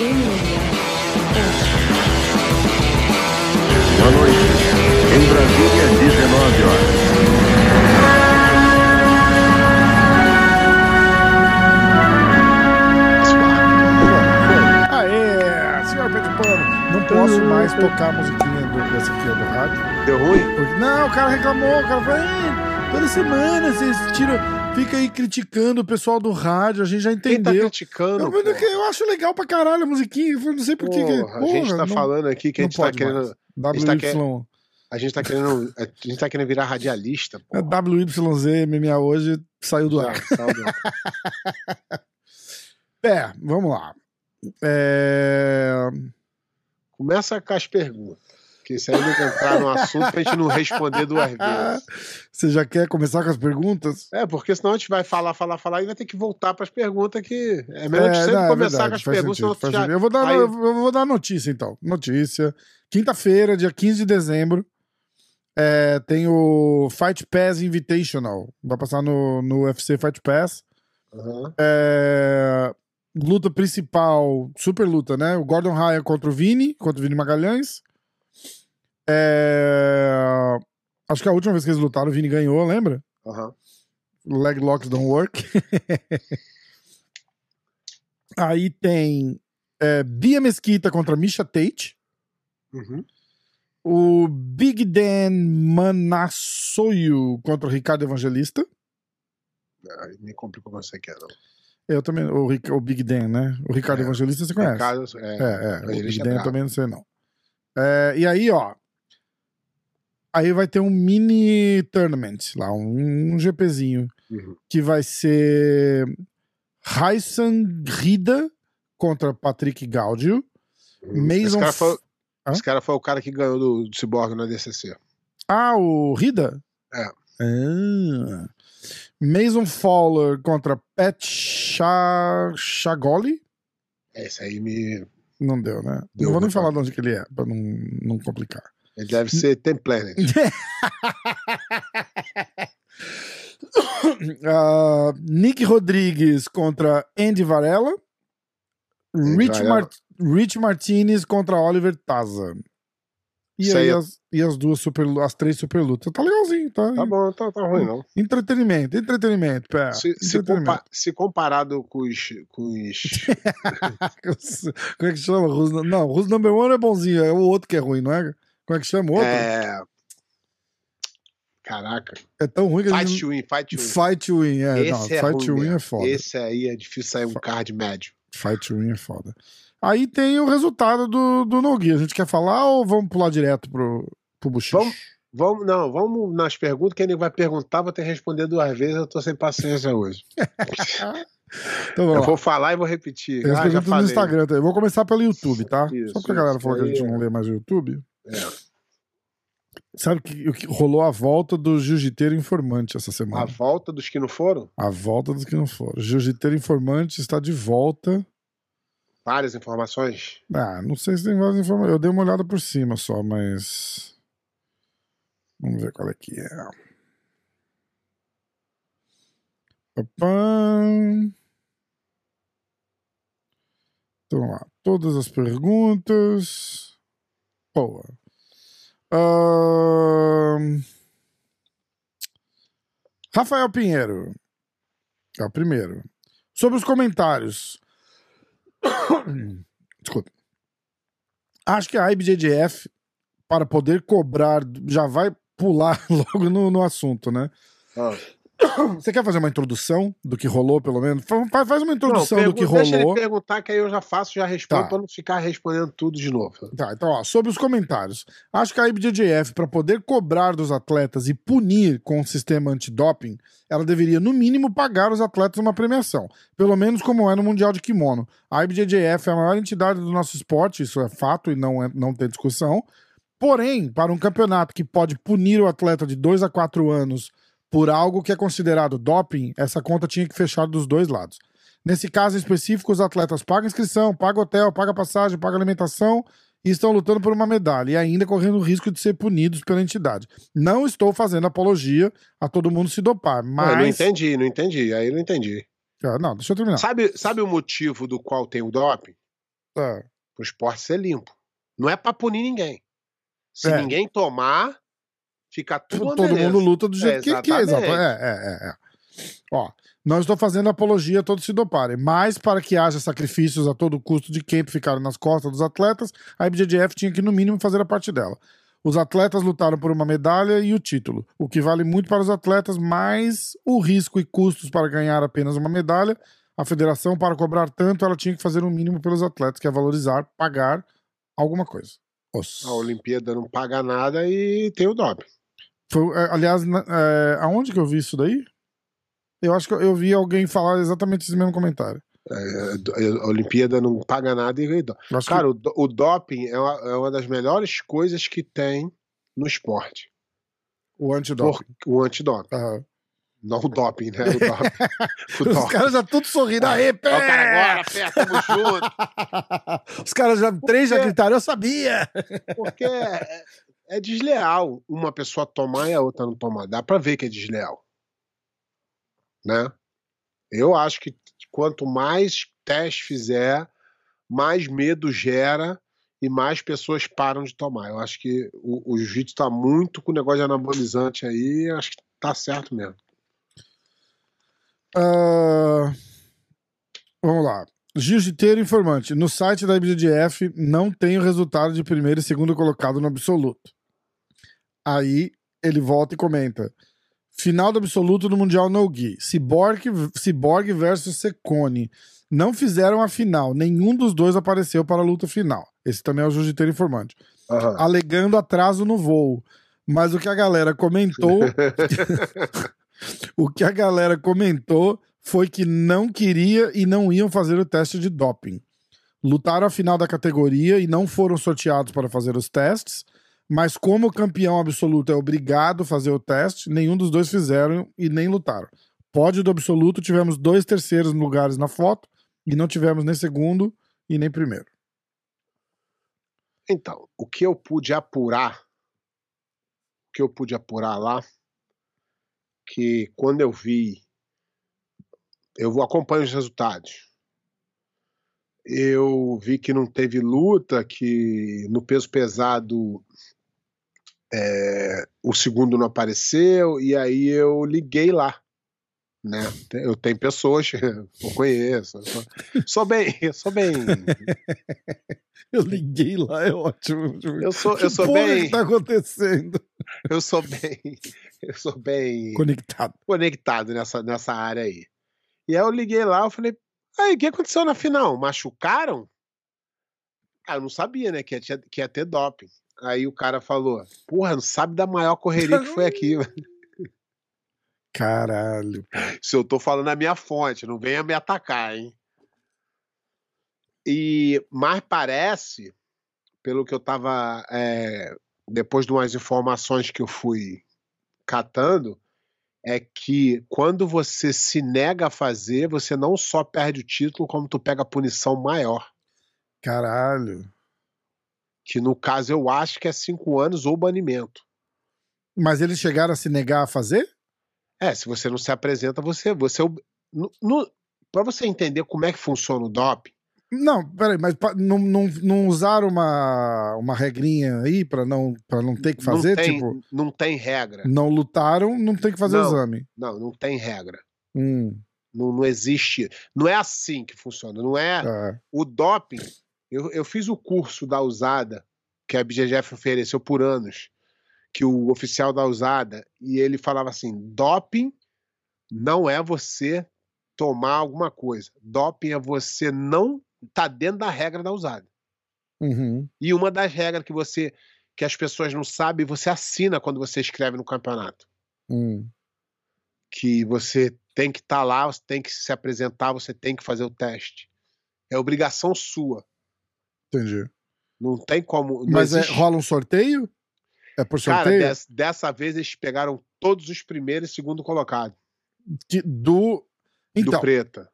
Boa noite. Em Brasília, 19 horas. Aê, senhor Pé de Pano. Não posso mais tocar a musiquinha do, dessa aqui do rádio. Deu ruim? Porque, não, o cara reclamou, o cara falou, "Ih, toda semana vocês tiram, fica aí criticando o pessoal do rádio, a gente já Quem tá entendeu. criticando? Eu, é que eu acho legal pra caralho a musiquinha, eu não sei por que. Porra, a gente porra, tá não- falando aqui que a gente tá querendo. mais. gente tá. A gente tá querendo. A gente tá querendo virar radialista. É WYZ MMA hoje saiu do Já, ar. saiu do ar. É, vamos lá. É... Começa com as perguntas. Porque se não entrar no assunto pra gente não responder duas vezes. Você já quer começar com as perguntas? É, porque senão a gente vai falar, falar, falar e vai ter que voltar pras perguntas que. É melhor a gente É, sempre não, é começar verdade, com as perguntas. sentido, já-. Eu vou dar, aí- eu vou dar notícia então. Notícia. Quinta-feira, dia 15 de dezembro, é, tem o Fight Pass Invitational. Vai passar no, no UFC Fight Pass. Aham. É, luta principal, super luta, né? O Gordon Ryan contra o Vini, contra o Vini Magalhães. É, acho que a última vez que eles lutaram, o Vini ganhou, lembra? Aham. Leg locks don't work. Aí tem é, Bia Mesquita contra Misha Tate. Uhum. O Big Dan Manassoio contra o Ricardo Evangelista. Aí me complicou com você quer, não. Eu também, o, o Big Dan, né? O Ricardo É. Evangelista você conhece. Ricardo, É, é, é. O Big é Dan eu também não sei, não. É, e aí, ó. Aí vai ter um mini tournament lá, um, um GPzinho. Uhum. Que vai ser Raissan Rida contra Patrick Gaudio. Uhum. Esse Mason. cara, foi, Hã? esse cara foi o cara que ganhou do, do Cyborg na DCC. Ah, o Rida? É. Ah. Mason Fowler contra Pat Cha- Chagoli? Esse aí me. Não deu, né? Deu, não vou nem falar de onde que ele é, pra não, não complicar. Ele deve ser Ten Planet. Ah, Nick Rodrigues contra Andy Varela. Andy Rich, Varela. Mar Rich Martinez contra Oliver Taza. E aí, é- as, e as duas super as três super lutas. Tá legalzinho, tá? Tá bom, tá, tá ruim não. Entretenimento, entretenimento, pé. Se, entretenimento. se comparado com os. Com os Como é que chama? Não, Who's Number One é bonzinho, é o outro que é ruim, não é? Como é que chama o outro? É, é... Caraca. tão ruim que a Fight gente... to win, fight to win. Fight to Win, é. Esse não, é Fight ruim to Win é foda. Esse aí é difícil sair um card médio. Fight to Win é foda. Aí tem o resultado do, do Nogi. A gente quer falar ou vamos pular direto pro, pro Buchicho? Vamos- Vamos, não, vamos nas perguntas, que ele vai perguntar, vou ter que responder duas vezes, eu tô sem paciência hoje. Então Eu lá. vou falar e vou repetir. Tem as Ah, já perguntas no. Instagram também. Vou começar pelo YouTube, tá? Isso, Só porque a galera falou que a gente não lê mais o YouTube. É. Sabe que, o que rolou a volta do Jiu-Jiteiro Informante essa semana? A volta dos que não foram? A volta dos que não foram. Jiu-Jiteiro Informante está de volta. Várias informações. Ah, não sei se tem várias informações. Eu dei uma olhada por cima só, mas. Vamos ver qual é que é. Papam. Então vamos lá. Todas as perguntas. Boa. Ahn, Rafael Pinheiro. É o primeiro. Sobre os comentários. Desculpa. Acho que a IBJJF, para poder cobrar, já vai pular logo no, no assunto, né? Ah. Você quer fazer uma introdução do que rolou, pelo menos? Fa- Faz uma introdução Não, do que pergu- Deixa ele rolou. perguntar que aí eu já faço, já respondo, Tá. pra não ficar respondendo tudo de novo. Tá, então, ó, sobre os comentários. Acho que a IBJJF, para poder cobrar dos atletas e punir com o sistema antidoping, ela deveria, no mínimo, pagar os atletas uma premiação. Pelo menos como é no Mundial de Kimono. A IBJJF é a maior entidade do nosso esporte, isso é fato e não, é, não tem discussão. Porém, para um campeonato que pode punir o atleta de 2 a 4 anos por algo que é considerado doping, essa conta tinha que fechar dos dois lados. Nesse caso específico, os atletas pagam inscrição, pagam hotel, pagam passagem, pagam alimentação e estão lutando por uma medalha e ainda correndo o risco de ser punidos pela entidade. Não estou fazendo apologia a todo mundo se dopar, Não, eu não mas. entendi, não entendi. Aí eu não entendi. Ah, não, deixa eu terminar. Sabe, sabe o motivo do qual tem o doping? É. Pro esporte ser limpo. Não é pra punir ninguém. Se É. ninguém tomar, fica tudo Todo mundo luta do jeito que, que é, exato. exatamente. É, é, é, é. Ó, não estou fazendo apologia a todos se doparem, mas para que haja sacrifícios a todo custo de quem ficaram nas costas dos atletas, a IBJJF tinha que, no mínimo, fazer a parte dela. Os atletas lutaram por uma medalha e o título, o que vale muito para os atletas, mas o risco e custos para ganhar apenas uma medalha, a federação, para cobrar tanto, ela tinha que fazer o mínimo pelos atletas, que é valorizar, pagar alguma coisa. A Olimpíada não paga nada e tem o doping. Foi, é, aliás, na- é, aonde que eu vi isso daí? Eu acho que eu vi alguém falar exatamente esse mesmo comentário. É, A Olimpíada não paga nada e acho que- Cara, o, do- o doping é uma, é uma das melhores coisas que tem no esporte. o antidoping. Por- o antidoping. Aham. Não o doping, né? O doping. O Os doping. caras já tudo sorrindo. Aê, pé! Ó o cara agora, pé, tamo junto. Os caras já, três já gritaram, eu sabia! Porque é, desleal uma pessoa tomar e a outra não tomar. Dá pra ver que é desleal. Né? Eu acho que quanto mais teste fizer, mais medo gera e mais pessoas param de tomar. Eu acho que o, o jiu-jitsu tá muito com o negócio de anabolizante aí, acho que tá certo mesmo. Ah, vamos lá. Jiu-jiteiro informante. No site da IBJJF não tem o resultado de primeiro e segundo colocado no absoluto. Aí ele volta e comenta. Final do absoluto do Mundial No Gi. Cyborg, Cyborg versus Secone. Não fizeram a final. Nenhum dos dois apareceu para a luta final. Esse também é o jiu-jiteiro informante. Alegando atraso no voo. Mas o que a galera comentou o que a galera comentou foi que não queria e não iam fazer o teste de doping. Lutaram a final da categoria e não foram sorteados para fazer os testes, mas como o campeão absoluto é obrigado a fazer o teste, nenhum dos dois fizeram e nem lutaram. Pódio do absoluto, tivemos dois terceiros lugares na foto e não tivemos nem segundo e nem primeiro. Então, o que eu pude apurar, o que eu pude apurar lá, que quando eu vi, eu vou acompanhar os resultados. Eu vi que não teve luta, que no peso pesado é, o segundo não apareceu, e aí eu liguei lá. Né? Eu tenho pessoas, eu conheço, eu sou, sou bem, eu sou bem, Eu liguei lá, é ótimo. eu sou, Que eu sou bem, que tá acontecendo? eu sou bem, eu sou bem Conectado. conectado nessa, nessa área aí. E aí eu liguei lá, eu falei, aí, o que aconteceu na final? Machucaram? Ah, eu não sabia, né, que ia, que ia ter doping. Aí o cara falou, porra, não sabe da maior correria que foi aqui. Caralho. Se eu tô falando a minha fonte, não venha me atacar, hein? E, mas parece, pelo que eu tava, é, depois de umas informações que eu fui catando, é que quando você se nega a fazer, você não só perde o título, como tu pega a punição maior. Caralho. Que no caso eu acho que é cinco anos ou banimento. Mas eles chegaram a se negar a fazer? É, se você não se apresenta, você. você no, no, para você entender como é que funciona o doping, Não, peraí, mas não, não, não usaram uma, uma regrinha aí pra não, pra não ter que fazer? não, tem, Tipo, não tem regra. não lutaram, não tem que fazer o Não. exame. Não, não tem regra. Hum, Não, não existe. Não é assim que funciona. Não é. é. O doping. Eu, eu fiz o curso da usada que a BGF ofereceu por anos, que o oficial da usada, e ele falava assim: doping não é você tomar alguma coisa. Doping é você não tá dentro da regra da usada. Uhum. E uma das regras que você que as pessoas não sabem, você assina quando você escreve no campeonato. Hum. que você tem que estar lá, você tem que se apresentar, você tem que fazer o teste. É obrigação sua. Entendi. Não tem como. Não Mas é, existe- rola um sorteio? É por Cara, sorteio? des- dessa vez eles pegaram todos os primeiros e segundo colocados Que- do. Então, do Preta.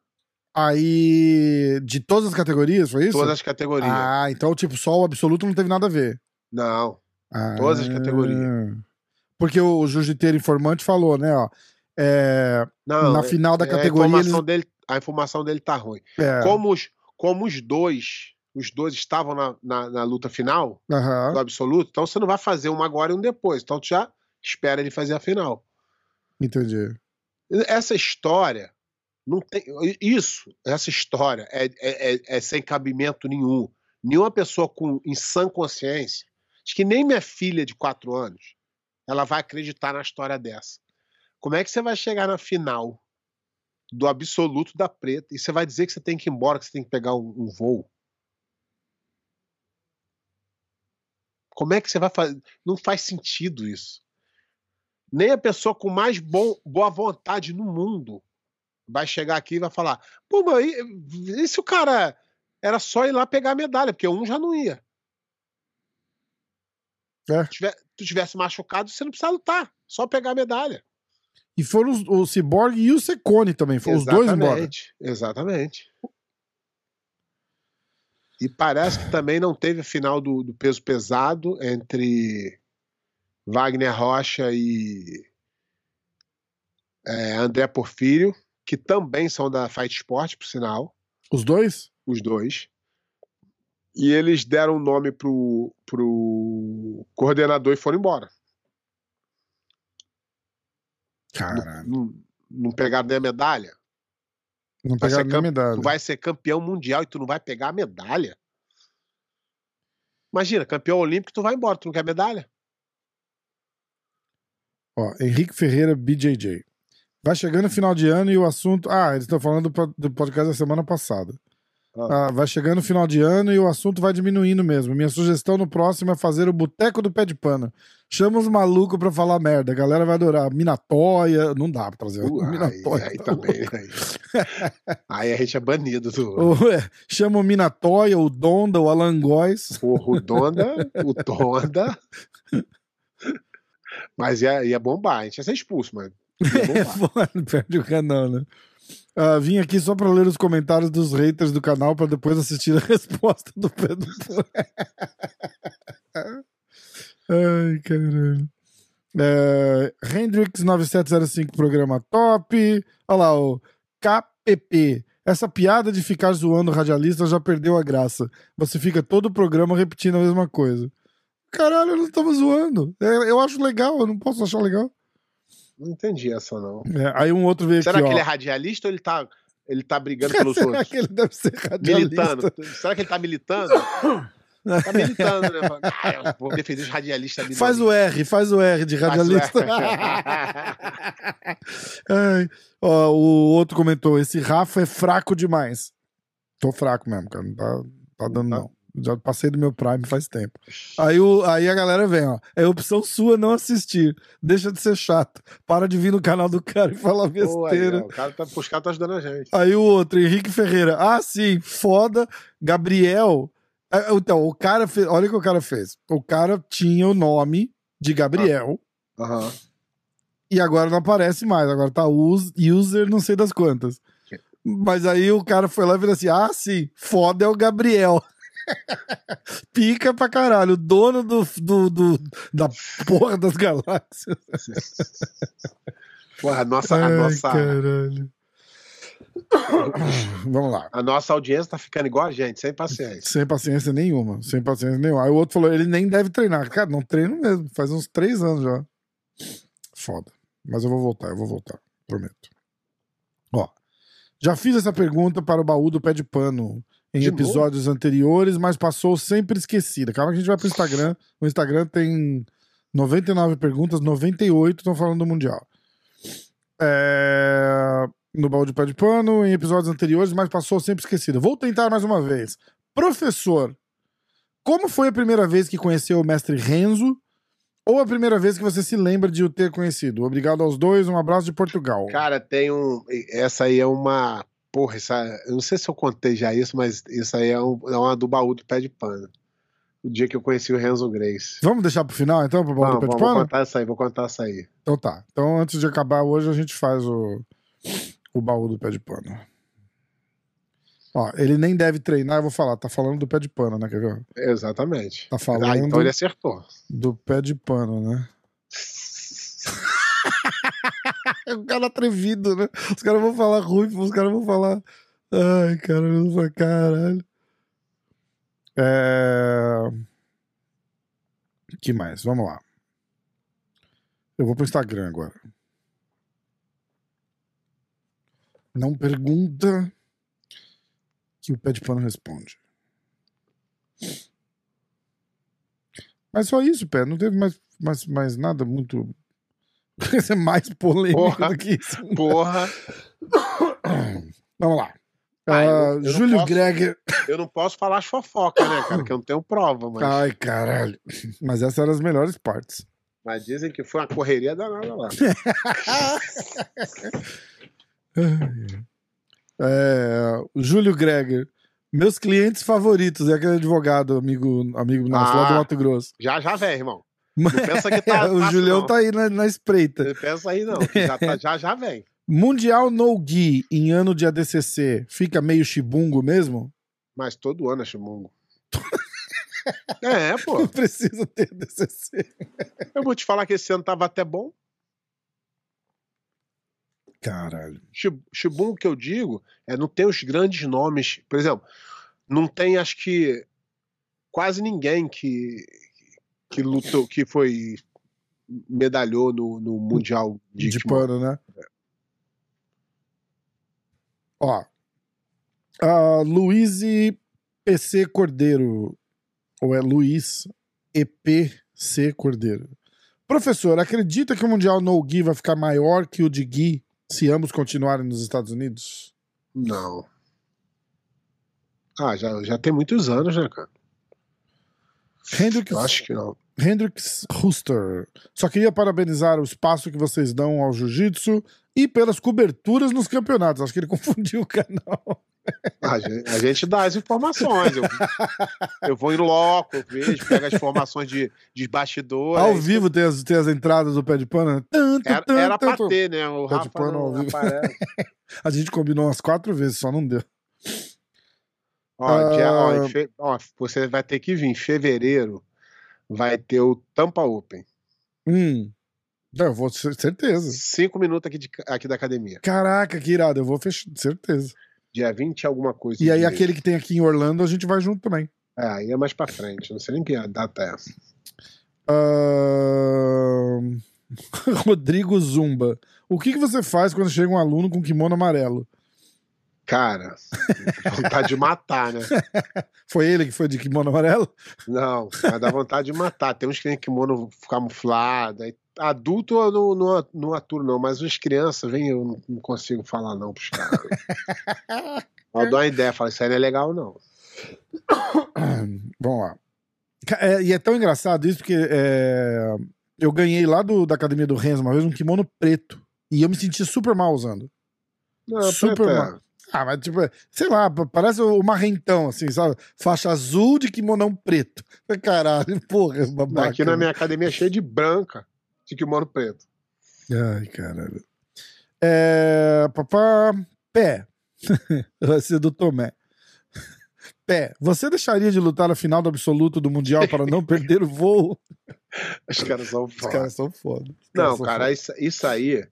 aí. De todas as categorias, foi isso? Todas as categorias. Ah, então, tipo, só o absoluto não teve nada a ver. Não. Ah, Todas as categorias. Porque o jiu-jiteiro informante falou, né, ó. é, Não, na final da é, categoria a, eles. informação dele, a informação dele tá ruim. é, Como, os, como os dois os dois estavam na, na, na luta final, Aham. do absoluto, então você não vai fazer um agora e um depois. Então tu já espera ele fazer a final. Entendi. Essa história não tem. Isso, essa história é, é, é- é sem cabimento nenhum. Nenhuma pessoa com, em sã consciência, acho que nem minha filha de quatro anos, ela vai acreditar na história dessa. Como é que você vai chegar na final do absoluto da preta e você vai dizer que você tem que ir embora, que você tem que pegar um, um voo? Como é que você vai fazer? Não faz sentido isso. Nem a pessoa com mais bom, boa vontade no mundo vai chegar aqui e vai falar: pô, mas e, e se o cara era só ir lá pegar a medalha? Porque um já não ia. É. Se tiver- tu tivesse machucado, você não precisa lutar, só pegar a medalha. E foram os, o Cyborg e o Secone também. Foram os dois embora. Exatamente, Exatamente. E parece que também não teve a final do, do peso pesado entre Wagner Rocha e é, André Porfírio, que também são da Fight Sport, por sinal, Os dois? os dois. E eles deram o nome pro, pro coordenador e foram embora. Caralho. Não, não pegaram nem a medalha. Não vai pegaram ser medalha. Tu vai ser campeão mundial e tu não vai pegar a medalha? Imagina, campeão olímpico, tu vai embora, tu não quer medalha? Ó, Henrique Ferreira, BJJ. Vai chegando o final de ano e o assunto. Ah, eles estão falando do podcast da semana passada. Ah, vai chegando o final de ano e o assunto vai diminuindo mesmo. Minha sugestão no próximo é fazer o Boteco do Pé de Pano. Chama os malucos pra falar merda. A galera vai adorar. Minatóia. Não dá pra trazer. Uh, aí, Minatóia. aí tá também. Aí. aí a gente é banido do. É, chama o Minatóia, o Donda, o Alan Góes. Porra, o Donda, o Donda. Mas ia, ia bombar, a gente ia ser expulso, mas. Ia É perde o canal, né? Ah, vim aqui só pra ler os comentários dos haters do canal pra depois assistir a resposta do Pedro. Ai, caralho. É, Hendrix 9705, programa top. Olha lá, o KPP. Essa piada de ficar zoando radialista já perdeu a graça. Você fica todo o programa repetindo a mesma coisa. Caralho, eu não tava zoando. É, eu acho legal, eu não posso achar legal. Não entendi essa, não. É, aí um outro veio Será aqui, que ó. ele é radialista ou ele tá, ele tá brigando pelos Será outros? que ele deve ser radialista? Militando. Será que ele tá militando? Tá militando, né? Ah, vou defender os radialistas Faz o R, faz o R de radialista. Ó, o outro comentou: esse Rafa é fraco demais. Tô fraco mesmo, cara. Não tá, tá dando, Tá. não. Já passei do meu Prime faz tempo. Aí, o, aí a galera vem, ó. É opção sua não assistir. Deixa de ser chato. Para de vir no canal do cara e falar Pô, aí, besteira. o cara tá, os caras tá ajudando a gente. Aí o outro, Henrique Ferreira. Ah, sim, foda. Gabriel. Ah, Então, o cara fez. Olha o que o cara fez. O cara tinha o nome de Gabriel Aham. e agora não aparece mais. Agora tá us- user não sei das quantas. Mas aí o cara foi lá e falou assim: ah, sim, foda é o Gabriel. Pica pra caralho. O dono do, do, do- da porra das galáxias. Porra, a nossa, a, Ai, nossa, caralho. Vamos lá. a nossa audiência tá ficando igual a gente, sem paciência. Sem paciência nenhuma. Sem paciência nenhuma. Aí o outro falou: ele nem deve treinar. Cara, não treino mesmo. Faz uns três anos já. Foda. Mas eu vou voltar, eu vou voltar. Prometo. Ó. Já fiz essa pergunta para o baú do pé de pano em De episódios anteriores, mas passou sempre esquecida. Calma que a gente vai pro Instagram. O Instagram tem 99 perguntas, 98 estão falando do Mundial. É, No baú de pé de pano, em episódios anteriores, mas passou sempre esquecida. Vou tentar mais uma vez. Professor, como foi a primeira vez que conheceu o mestre Renzo? Ou a primeira vez que você se lembra de o ter conhecido? Obrigado aos dois, um abraço de Portugal. Cara, tem um. Essa aí é uma. Porra, essa, eu não sei se eu contei já isso, mas isso aí é, um, é uma do baú do pé de pano. O dia que eu conheci o Renzo Grace. Vamos deixar pro final, então, pro baú do pé de vou, vou pano? contar essa aí, vou contar essa aí. Então tá. Então antes de acabar hoje, a gente faz o, o baú do pé de pano. Ó, ele nem deve treinar, eu vou falar. Tá falando do pé de pano, né? Quer ver? Exatamente. Tá falando Ah, então ele acertou. do pé de pano, né? É um cara atrevido, né? Os caras vão falar ruim, os caras vão falar. Ai, cara, eu vou falar, caralho. É... que mais? Vamos lá. Eu vou pro Instagram agora. Não pergunta que o pé de pano responde. Mas só isso, pé. Não teve mais, mais, mais nada muito. Isso é mais polêmico Porra. do que isso. Porra, Vamos lá. Ah, eu- Ah, Júlio posso- Greger. eu não posso falar as fofocas, né, cara? Que eu não tenho prova, mas, Ai, caralho. Mas essas eram as melhores partes. mas dizem que foi uma correria danada lá. É, Júlio Greger. Meus clientes favoritos. É aquele advogado, amigo, amigo nosso, lá do Ah. Mato Grosso. Já, já vem, irmão. Não pensa que tá o fácil, Julião não. tá aí na, na espreita. Não pensa aí, não. Já, tá- já, já vem. Mundial No Gi em ano de ADCC fica meio chibungo mesmo? Mas todo ano é chimungo. É, pô. Não precisa ter ADCC. Eu vou te falar que esse ano tava até bom. Caralho. Chi- Chibungo que eu digo é não tem os grandes nomes. Por exemplo, não tem, acho que, quase ninguém que, que lutou, que foi medalhou no, no Mundial de, De, pano, né? Ó. A Luiz PC Cordeiro. Ou é Luiz EPC Cordeiro. Professor, acredita que o Mundial No Gi vai ficar maior que o de Gi se ambos continuarem nos Estados Unidos? Não. Ah, já, já tem muitos anos, né, cara? Hendrix, Eu acho que não. Hendrix Huster. Só queria parabenizar o espaço que vocês dão ao jiu-jitsu e pelas coberturas nos campeonatos. Acho que ele confundiu o canal. A gente, a gente dá as informações. Eu, eu vou em loco, eu vejo, pego as informações de, de bastidores. Ao vivo tem as, tem as entradas do pé de pano. né? Tan, tan, Era, tan, era pra ter, né? O Pé de Rafa pano não ao vivo. aparece. A gente combinou umas quatro vezes, só não deu. Ó, dia- ó, Ah. fe- ó, você vai ter que vir. Em fevereiro vai ter o Tampa Open. Hum. Não, eu vou, cer- certeza. Cinco minutos aqui, de- aqui da academia. Caraca, que irado. Eu vou fechar, certeza. Dia 20 e alguma coisa. E aí, aquele que tem aqui em Orlando, a gente vai junto também. É, aí é mais pra frente. Não sei nem que data é essa. Ahn, Rodrigo Zumba. O que, que você faz quando chega um aluno com kimono amarelo? Cara, vontade de matar, né? Foi ele que foi de kimono amarelo? Não, mas dá vontade de matar. Tem uns que tem kimono camuflado. Adulto eu não, não, não aturo, não, mas as crianças, vem, eu não- consigo falar não pros caras. Eu dou uma ideia, falo, isso aí não é legal, não. Vamos lá. É, e é tão engraçado isso porque é, eu ganhei lá do- da academia do Renzo uma vez um kimono preto. E eu me senti super mal usando. Não, Super preto é- mal. Ah, mas tipo, sei lá, pa- parece o marrentão, assim, sabe? Faixa azul de kimonão preto. Caralho, porra, babaca. Aqui na minha academia é cheio de branca, de kimono preto. Ai, caralho. É. Papá. Pé. Vai ser do Tomé. Pé, você deixaria de lutar a final do absoluto do Mundial para não perder o voo? Os caras são Os foda. caras são foda. Os Não, são cara, foda. isso, isso aí.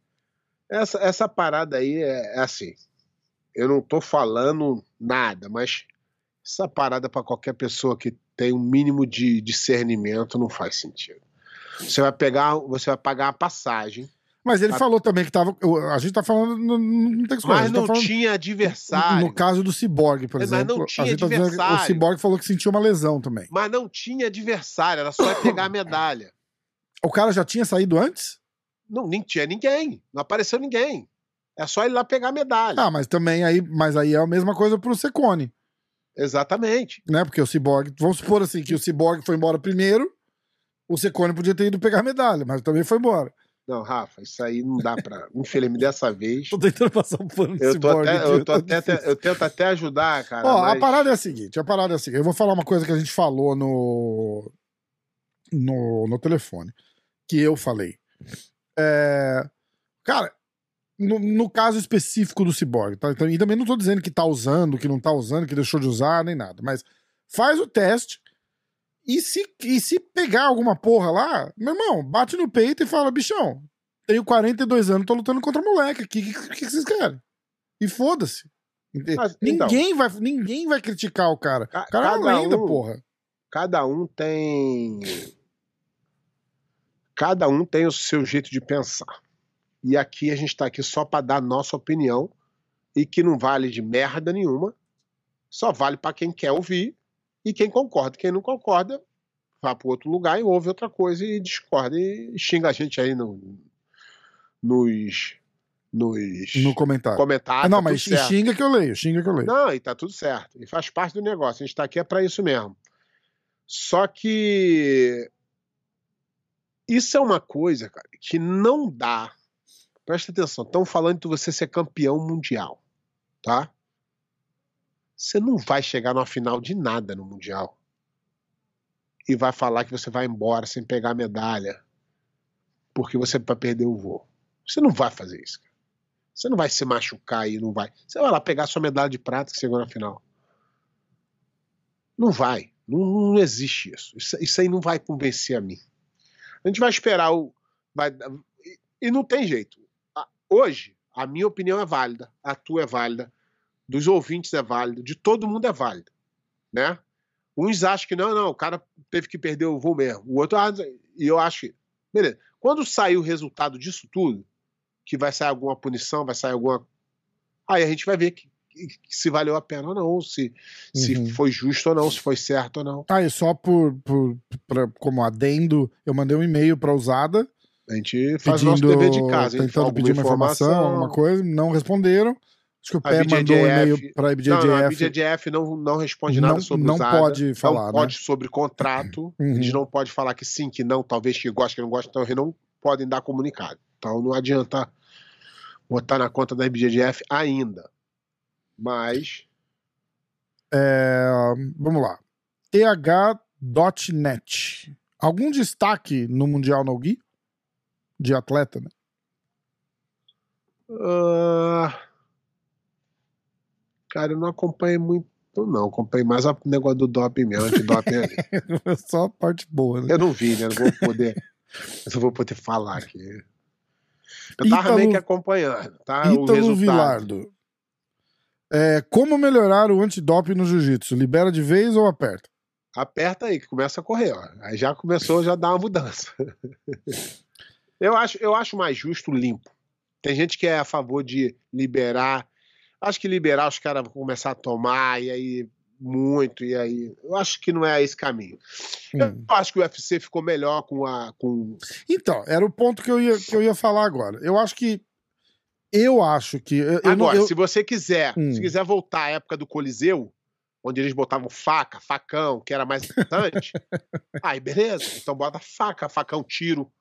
Essa, essa parada aí é, é assim. Eu não tô falando nada, mas essa parada pra qualquer pessoa que tem um mínimo de discernimento não faz sentido. Você vai pegar, você vai pagar a passagem, Mas ele a- falou também que tava. A gente tá falando. Não, não tem que escolher. mas tá não falando tinha adversário. No caso do Cyborg, por Mas não exemplo. tinha a gente tá dizendo que o adversário. Cyborg falou que sentiu uma lesão também. Mas não tinha adversário, era só pegar a medalha. O cara já tinha saído antes? Não, nem tinha ninguém. Não apareceu ninguém. É só ir lá pegar a medalha. Ah, mas também aí. Mas aí é a mesma coisa pro Secone. Exatamente. né? Porque o Cyborg, vamos supor assim, que o Cyborg foi embora primeiro, o Secone podia ter ido pegar a medalha, mas também foi embora. Não, Rafa, isso aí não dá pra. Infelizmente, dessa vez. Tô tentando passar um pano no Eu, tô até, eu, tô até, difícil. eu tento até ajudar, cara. Ó, a mas- parada é a seguinte, a parada é a seguinte. Eu vou falar uma coisa que a gente falou no no, no telefone, que eu falei. É, cara, no, no caso específico do Cyborg, tá? Então, e também não tô dizendo que tá usando, que não tá usando, que deixou de usar, nem nada, mas faz o teste e se, e se pegar alguma porra lá, meu irmão, bate no peito e fala, bichão, tenho 42 anos, tô lutando contra moleque aqui, o que, que, que vocês querem? E foda-se. Então, ninguém, vai, ninguém vai criticar o cara. Ca- O cara é uma lenda, um- porra. cada um tem. Cada um tem o seu jeito de pensar. E aqui a gente está aqui só para dar nossa opinião e que não vale de merda nenhuma, só vale para quem quer ouvir e quem concorda. Quem não concorda, vá para outro lugar e ouve outra coisa e discorda e xinga a gente aí no, nos, nos No comentário. comentários. Ah, não, tá mas xinga que eu leio, xinga que eu leio. Não, e tá tudo certo. E faz parte do negócio. A gente tá aqui é para isso mesmo. Só que isso é uma coisa, cara, que não dá. Presta atenção. Estão falando de você ser campeão mundial, tá? Você não vai chegar numa final de nada no mundial e vai falar que você vai embora sem pegar a medalha porque você vai perder o voo. Você não vai fazer isso. Cara. Você não vai se machucar e não vai. Você vai lá pegar sua medalha de prata que chegou na final. Não vai. Não, não existe isso. isso. Isso aí não vai convencer a mim. A gente vai esperar o. Vai, e não tem jeito. A- Hoje, a minha opinião é válida, a tua é válida, dos ouvintes é válida, de todo mundo é válida. Né? Uns acham que não, não, o cara teve que perder o voo mesmo. O outro, ah, e eu acho que. Beleza. Quando sair o resultado disso tudo, que vai sair alguma punição, vai sair alguma. Aí a gente vai ver que, que- que se valeu a pena ou não, se, se Uhum. foi justo ou não, se foi certo ou não. Ah, e só por, por pra- como adendo, eu mandei um e-mail pra usada A gente faz o pedindo, nosso dever de casa. tentando pedir uma informação, alguma coisa, não responderam. Acho que o A Pé mandou um e-mail pra Não, não, a IBJJF. BJJF não, não responde Não- nada sobre não usada, pode falar, Não né? pode sobre contrato. Uhum. Eles não podem falar que sim, que não, talvez que gosta, que não gosta, então eles não podem dar comunicado. Então não adianta botar na conta da IBJJF ainda. Mas É, vamos lá. TH.net. Algum destaque no Mundial no Gui? De atleta, né? Ah, cara, eu não acompanhei muito, não. Acompanhei mais o negócio do doping mesmo, antidoping ali. Só a parte boa, né? Eu não vi, né? Não vou poder. eu não vou poder falar aqui. Eu tava Ítalo- meio que acompanhando, tá? o Ítalo resultado. Vilardo. É, como melhorar o antidoping no jiu-jitsu? Libera de vez ou aperta? Aperta aí, que começa a correr, ó. Aí já começou, já dá uma mudança. eu, acho, eu acho mais justo limpo. Tem gente que é a favor de liberar. Acho que liberar os caras vão começar a tomar, e aí muito, e aí. Eu acho que não é esse caminho. Hum. Eu acho que o UFC ficou melhor com a. Com... Então, era o ponto que eu ia, que eu ia falar agora. Eu acho que. Eu acho que. Eu, eu não- Agora, eu- se você quiser, Hum. se quiser voltar à época do Coliseu, onde eles botavam faca, facão, que era mais importante, aí beleza. Então bota faca, facão, tiro.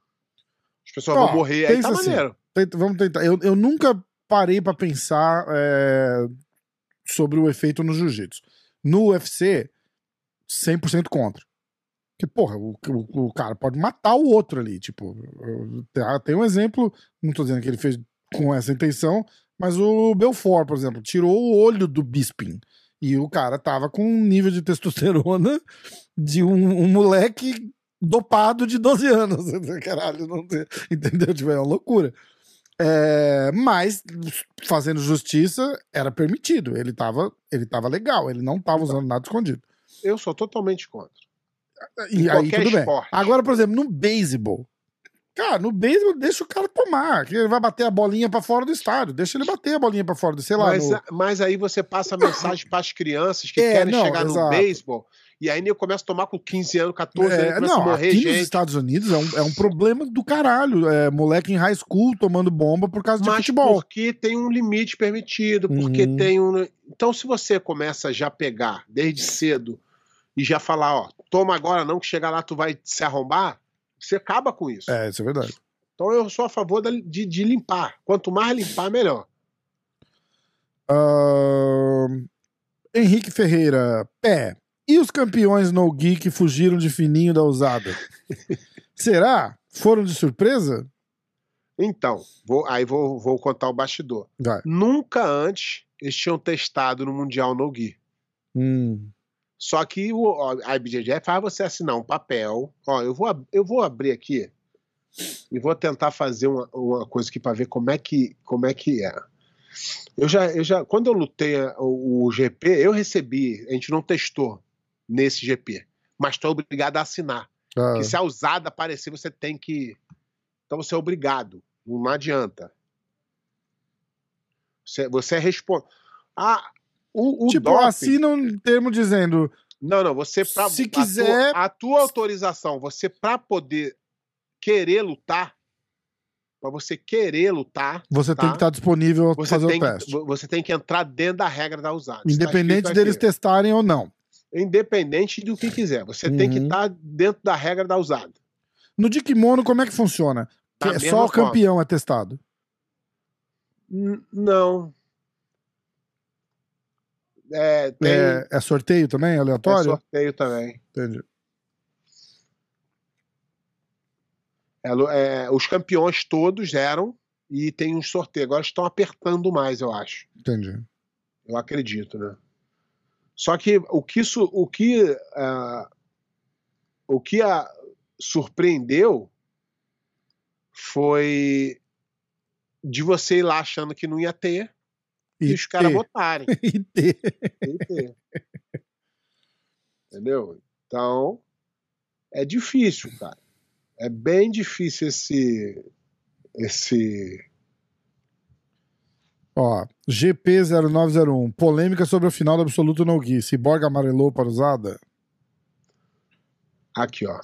As pessoas Ó, vão morrer, aí tá assim, maneiro. Tenta- vamos tentar. Eu, eu nunca parei pra pensar é, sobre o efeito no jiu-jitsu. No UFC, 100% contra. Porque, porra, o, o- o cara pode matar o outro ali. Tipo, tem- tem um exemplo, não tô dizendo que ele fez com essa intenção, mas o Belfort, por exemplo, tirou o olho do Bisping. E o cara tava com um nível de testosterona de um, um moleque dopado de 12 anos. Caralho, não tem- entendeu? Tipo, é uma loucura. É, mas, fazendo justiça, era permitido. Ele tava, ele tava legal, ele não tava usando nada escondido. Eu sou totalmente contra. E Em aí, tudo bem. esporte. Agora, por exemplo, no beisebol. Cara, no beisebol, deixa o cara tomar. Que ele vai bater a bolinha pra fora do estádio. Deixa ele bater a bolinha pra fora do, sei lá. Mas, no- mas aí você passa a mensagem para as crianças que É, querem não, chegar no exato. beisebol, e aí eu começo a tomar com 15 anos, 14 anos, É, começa a não, morrer aqui nos gente. Estados Unidos é um, é um problema do caralho. É, moleque em high school tomando bomba por causa de Mas futebol. porque tem um limite permitido, porque Uhum. tem um. Então, se você começa já a pegar desde cedo e já falar, ó, toma agora não, que chegar lá tu vai se arrombar, você acaba com isso. É, isso é verdade. Então eu sou a favor de, de limpar. Quanto mais limpar, melhor. Ahn, Henrique Ferreira, pé. E os campeões no Gui que fugiram de fininho da usada? Será? Foram de surpresa? Então, vou- aí vou, vou contar o bastidor. Vai. Nunca antes eles tinham testado no Mundial no Gui. Hum. Só que o, a IBJJF faz você assinar um papel. Ó, eu vou, eu vou abrir aqui e vou tentar fazer uma, uma coisa aqui para ver como é que, como é que é. Eu já, eu já, quando eu lutei o, o GP, eu recebi, a gente não testou nesse GP, mas estou obrigado a assinar. Ah, Que se a usada aparecer, você tem que. Então você é obrigado. Não adianta. Você, você é responsável. Ah, o, o tipo, doping- assina um termo dizendo Não, não. Você pra, Se a quiser- tua- a tua autorização, você para poder querer lutar, para você querer lutar, você Tá. tem que estar disponível para fazer tem, o teste. que, você tem que entrar dentro da regra da usada. Tá Independente escrito deles aqui. testarem ou não. Independente do que quiser. Você tem que Uhum. estar dentro da regra da usada. No de kimono, como é que funciona? Da é só o forma. campeão é testado. N- Não. É, tem É, é sorteio também, é aleatório? sorteio também. Entendi. É, é, os campeões todos eram e tem um sorteio. Agora estão apertando mais, eu acho. Entendi. Eu acredito, né? Só que o que isso, o que ah, o que a surpreendeu foi de você ir lá achando que não ia ter e, os caras botarem. E ter. Que ter. Entendeu? Então, é difícil, cara. É bem difícil esse. Esse. Ó, GP0901. Polêmica sobre a final do Absoluto No Gui. Cyborg amarelou para usada? Aqui, ó.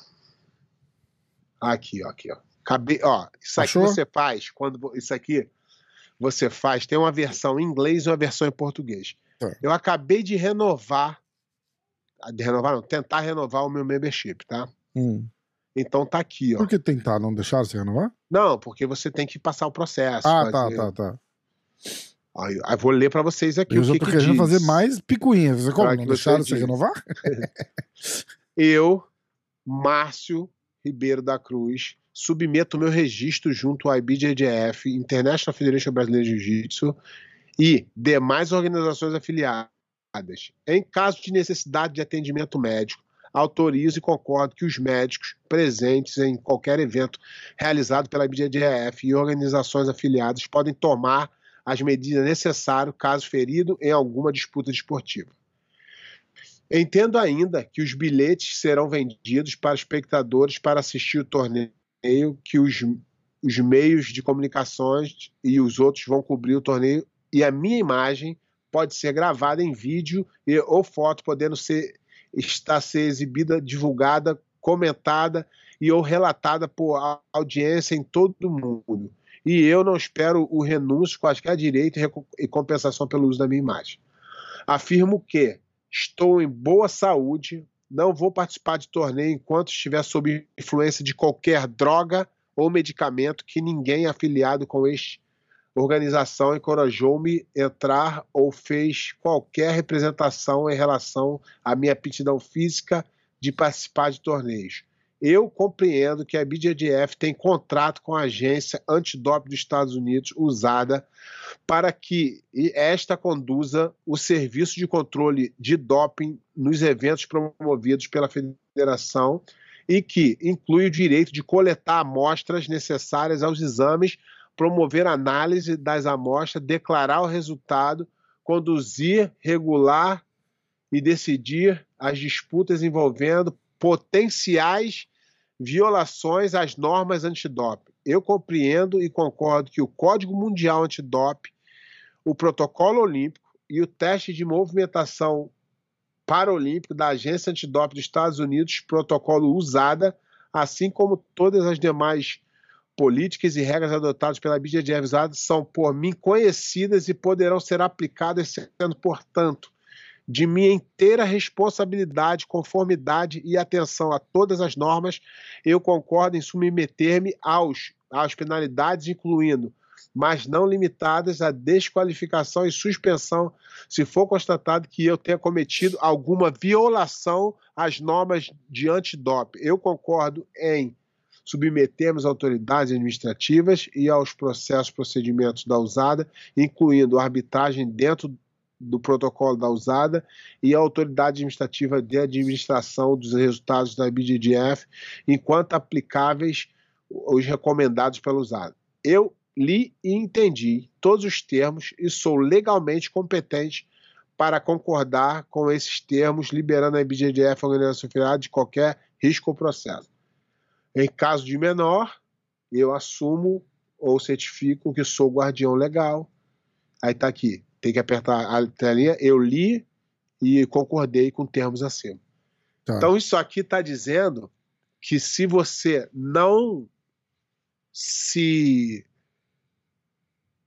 Aqui, ó, aqui, ó. Acabei, ó, isso aqui Achou? você faz, quando isso aqui você faz, tem uma versão em inglês e uma versão em português. Tá. Eu acabei de renovar, de renovar não, tentar renovar o meu membership, tá? Hum. Então tá aqui, ó. Por que tentar? Não deixar você renovar? Não, porque você tem que passar o processo. Ah, tá, fazer- tá, tá. Aí, vou ler pra vocês aqui Eu o que, tô que querendo diz. fazer mais picuinhas. Você como? Não deixaram você renovar? Eu, Márcio Ribeiro da Cruz, submeto meu registro junto ao IBJJF, International Federation Brasileira de Jiu-Jitsu e demais organizações afiliadas. Em caso de necessidade de atendimento médico, autorizo e concordo que os médicos presentes em qualquer evento realizado pela IBJJF e organizações afiliadas podem tomar as medidas necessárias caso ferido em alguma disputa desportiva. Entendo ainda que os bilhetes serão vendidos para espectadores para assistir o torneio, que os, os meios de comunicações e os outros vão cobrir o torneio e a minha imagem pode ser gravada em vídeo e, ou foto, podendo ser estar ser exibida, divulgada, comentada e ou relatada por audiência em todo o mundo. E eu não espero o renúncio, quaisquer direito e compensação pelo uso da minha imagem. Afirmo que estou em boa saúde, não vou participar de torneio enquanto estiver sob influência de qualquer droga ou medicamento que ninguém afiliado com este organização encorajou-me entrar ou fez qualquer representação em relação à minha aptidão física de participar de torneios. Eu compreendo que a BJJF tem contrato com a agência antidoping dos Estados Unidos, usada, para que esta conduza o serviço de controle de doping nos eventos promovidos pela federação e que inclui o direito de coletar amostras necessárias aos exames, promover análise das amostras, declarar o resultado, conduzir, regular e decidir as disputas envolvendo potenciais violações às normas antidoping. Eu compreendo e concordo que o Código Mundial Antidoping, o Protocolo Olímpico e o teste de movimentação paralímpico da Agência Antidoping dos Estados Unidos, protocolo usada, assim como todas as demais políticas e regras adotadas pela BJJF são por mim conhecidas e poderão ser aplicadas, sendo, portanto, de minha inteira responsabilidade, conformidade e atenção a todas as normas, eu concordo em submeter-me aos, às penalidades, incluindo, mas não limitadas, a desqualificação e suspensão, se for constatado que eu tenha cometido alguma violação às normas de antidoping. Eu concordo em submetermos autoridades administrativas e aos processos procedimentos da usada, incluindo arbitragem dentro do protocolo da usada e a autoridade administrativa de administração dos resultados da BDDF, enquanto aplicáveis os recomendados pela usada. Eu li e entendi todos os termos e sou legalmente competente para concordar com esses termos, liberando a IBGDF, a organização filiada, de qualquer risco ou processo. Em caso de menor, eu assumo ou certifico que sou guardião legal. Aí tá aqui, tem que apertar a telinha, eu li e concordei com termos acima. Tá. Então isso aqui está dizendo que se você não se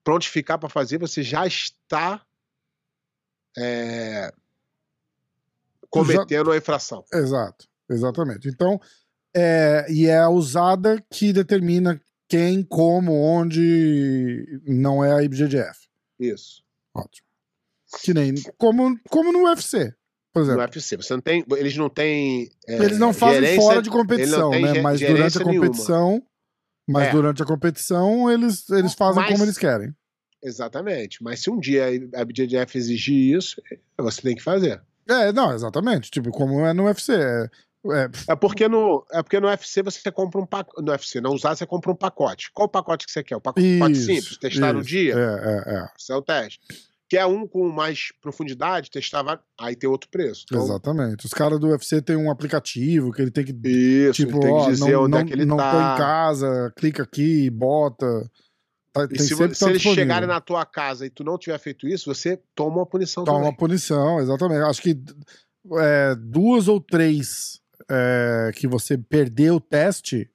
prontificar para fazer, você já está é, cometendo a infração. Exato, exatamente. Então, é, e é a usada que determina quem, como, onde não é a IBGDF. Isso. Ótimo. Que nem como, como no UFC, por No exemplo. UFC. Você não tem, eles não têm. é, Eles não fazem gerência- fora de competição, né? Mas durante a gerência nenhuma. competição. Mas É. durante a competição, eles, eles fazem Mas- como eles querem. Exatamente. Mas se um dia a IBJJF exigir isso, você tem que fazer. É, não, exatamente. Tipo, como é no UFC. É, é, É porque no, é porque no UFC você compra um pacote. No UFC, não usar, você compra um pacote. Qual pacote que você quer? O pacote Isso, simples, testar no isso. dia? É, é, é. Esse é o teste. Quer um com mais profundidade, testava, aí tem outro preço. Então, Exatamente. Os caras do UFC tem um aplicativo que ele tem que. Isso, tipo, tem que ó, dizer não, onde não, é que ele não tô em tá. casa, clica aqui, bota. Tá, E se, vo- se tá eles chegarem na tua casa e tu não tiver feito isso, você toma uma punição Toma também. uma punição, exatamente. Acho que é, duas ou três é, que você perdeu o teste,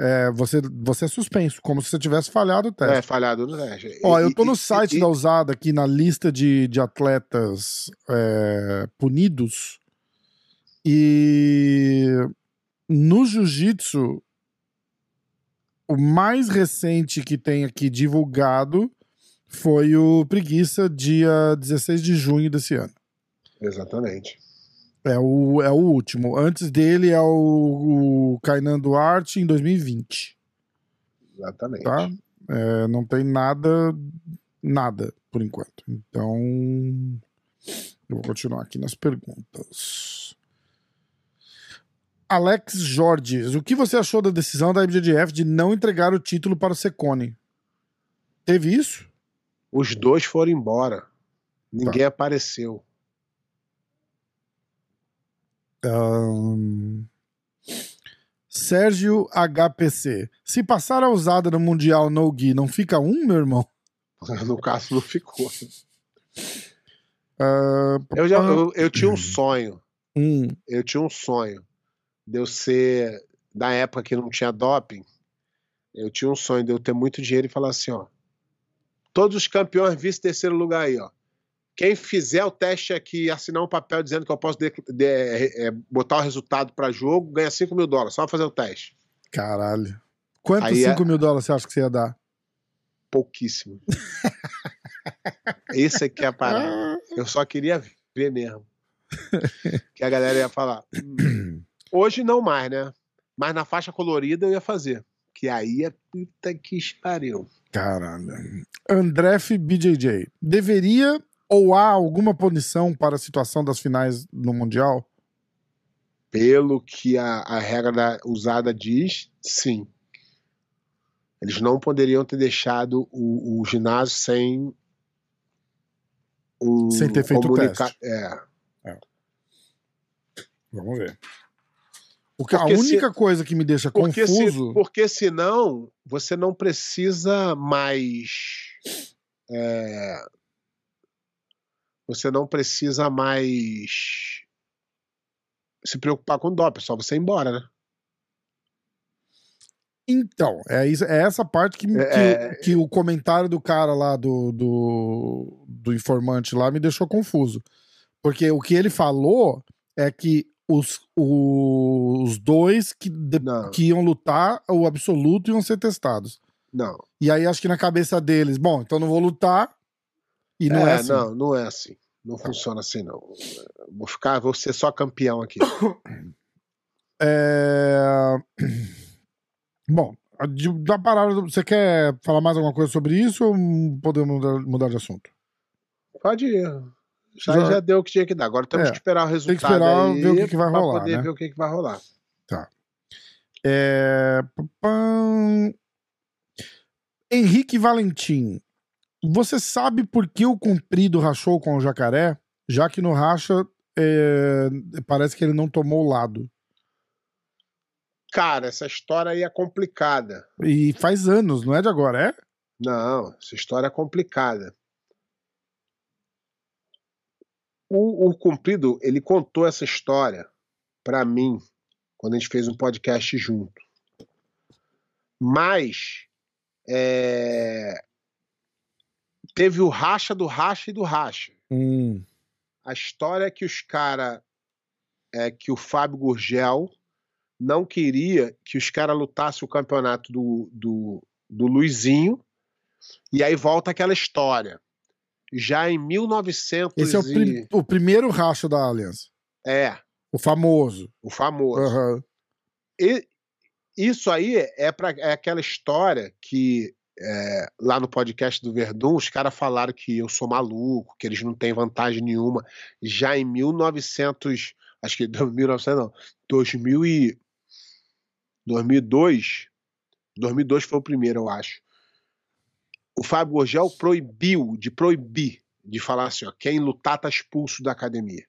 é, você, você é suspenso, como se você tivesse falhado o teste. É, falhado no teste. Ó, E- eu tô no e- site e- da usada aqui na lista de, de atletas é, punidos e no jiu-jitsu o mais recente que tem aqui divulgado foi o Preguiça, dia 16 de junho desse ano. Exatamente. É o, é o último. Antes dele é o, o Kainan Duarte em 2020, Exatamente. tá? É, não tem nada, nada por enquanto. Então, eu vou continuar aqui nas perguntas. Alex Jorges, o que você achou da decisão da IBJJF de não entregar o título para o Secone? Teve isso? Os dois foram embora. Ninguém Tá. apareceu. Ahn, Sérgio HPC. Se passar a usada no Mundial No Gui, não fica um, meu irmão? No caso, não ficou. Ah, Eu, já, eu, eu tinha um sonho. hum, Eu tinha um sonho de eu ser. Da época que não tinha doping, eu tinha um sonho de eu ter muito dinheiro e falar assim: ó. Todos os campeões vice terceiro lugar aí, ó. Quem fizer o teste aqui assinar um papel dizendo que eu posso de- de- é, botar o resultado para jogo, ganha 5 mil dólares, só fazer o teste. caralho. Quantos Aí é- 5 mil dólares você acha que você ia dar? Pouquíssimo. Esse aqui é a parada. Eu só queria ver mesmo. Que a galera ia falar. "Hum, Hoje não mais, né? Mas na faixa colorida eu ia fazer. Que aí é puta que pariu. Caralho. Andref BJJ. Deveria ou há alguma punição para a situação das finais no Mundial? Pelo que a, a regra da- usada diz, sim. Eles não poderiam ter deixado o, o ginásio sem um Sem ter feito o comunica- teste. É. Vamos ver. Porque a Porque se- única coisa que me deixa Porque, se, confuso. porque senão você não precisa mais. é, você não precisa mais se preocupar com doping, é só você ir embora, né? Então, é, isso, é essa parte que, que, É- que o comentário do cara lá, do, do, do informante lá, me deixou confuso. Porque o que ele falou é que os, os dois que, de- que iam lutar, o absoluto, iam ser testados. Não. E aí acho que na cabeça deles, bom, então não vou lutar. E não é, assim. não, não é assim. Não funciona assim, não. Vou ficar, vou ser só campeão aqui. É... Bom, da parada, você quer falar mais alguma coisa sobre isso ou podemos mudar, mudar de assunto? Pode ir. Já, Já- já deu o que tinha que dar. Agora temos É, que esperar o resultado. esperar aí ver o que que vai rolar, poder né? ver o que, que vai rolar. É... papam. Henrique Valentim. Você sabe por que o comprido rachou com o jacaré? Já que no racha é, parece que ele não tomou o lado. Cara, essa história aí é complicada. E faz anos, não é de agora, é? Não, essa história é complicada. O, o Cumprido, ele contou essa história para mim quando a gente fez um podcast junto. Mas é, teve o racha do racha e do racha. Hum. A história é que os caras. É que o Fábio Gurgel não queria que os caras lutassem o campeonato do, do, do Luizinho. E aí volta aquela história. Já em 1900 Esse é o, prim o primeiro racha da Aliança. É. O famoso. O famoso. Uhum. E isso aí é, pra, é aquela história que é, lá no podcast do Verdun, os caras falaram que eu sou maluco, que eles não têm vantagem nenhuma. Já em 1900, acho que 1900 não, 2000 e 2002, 2002 foi o primeiro, eu acho. O Fábio Gorgel proibiu, de proibir, de falar assim, ó, quem lutar tá expulso da academia.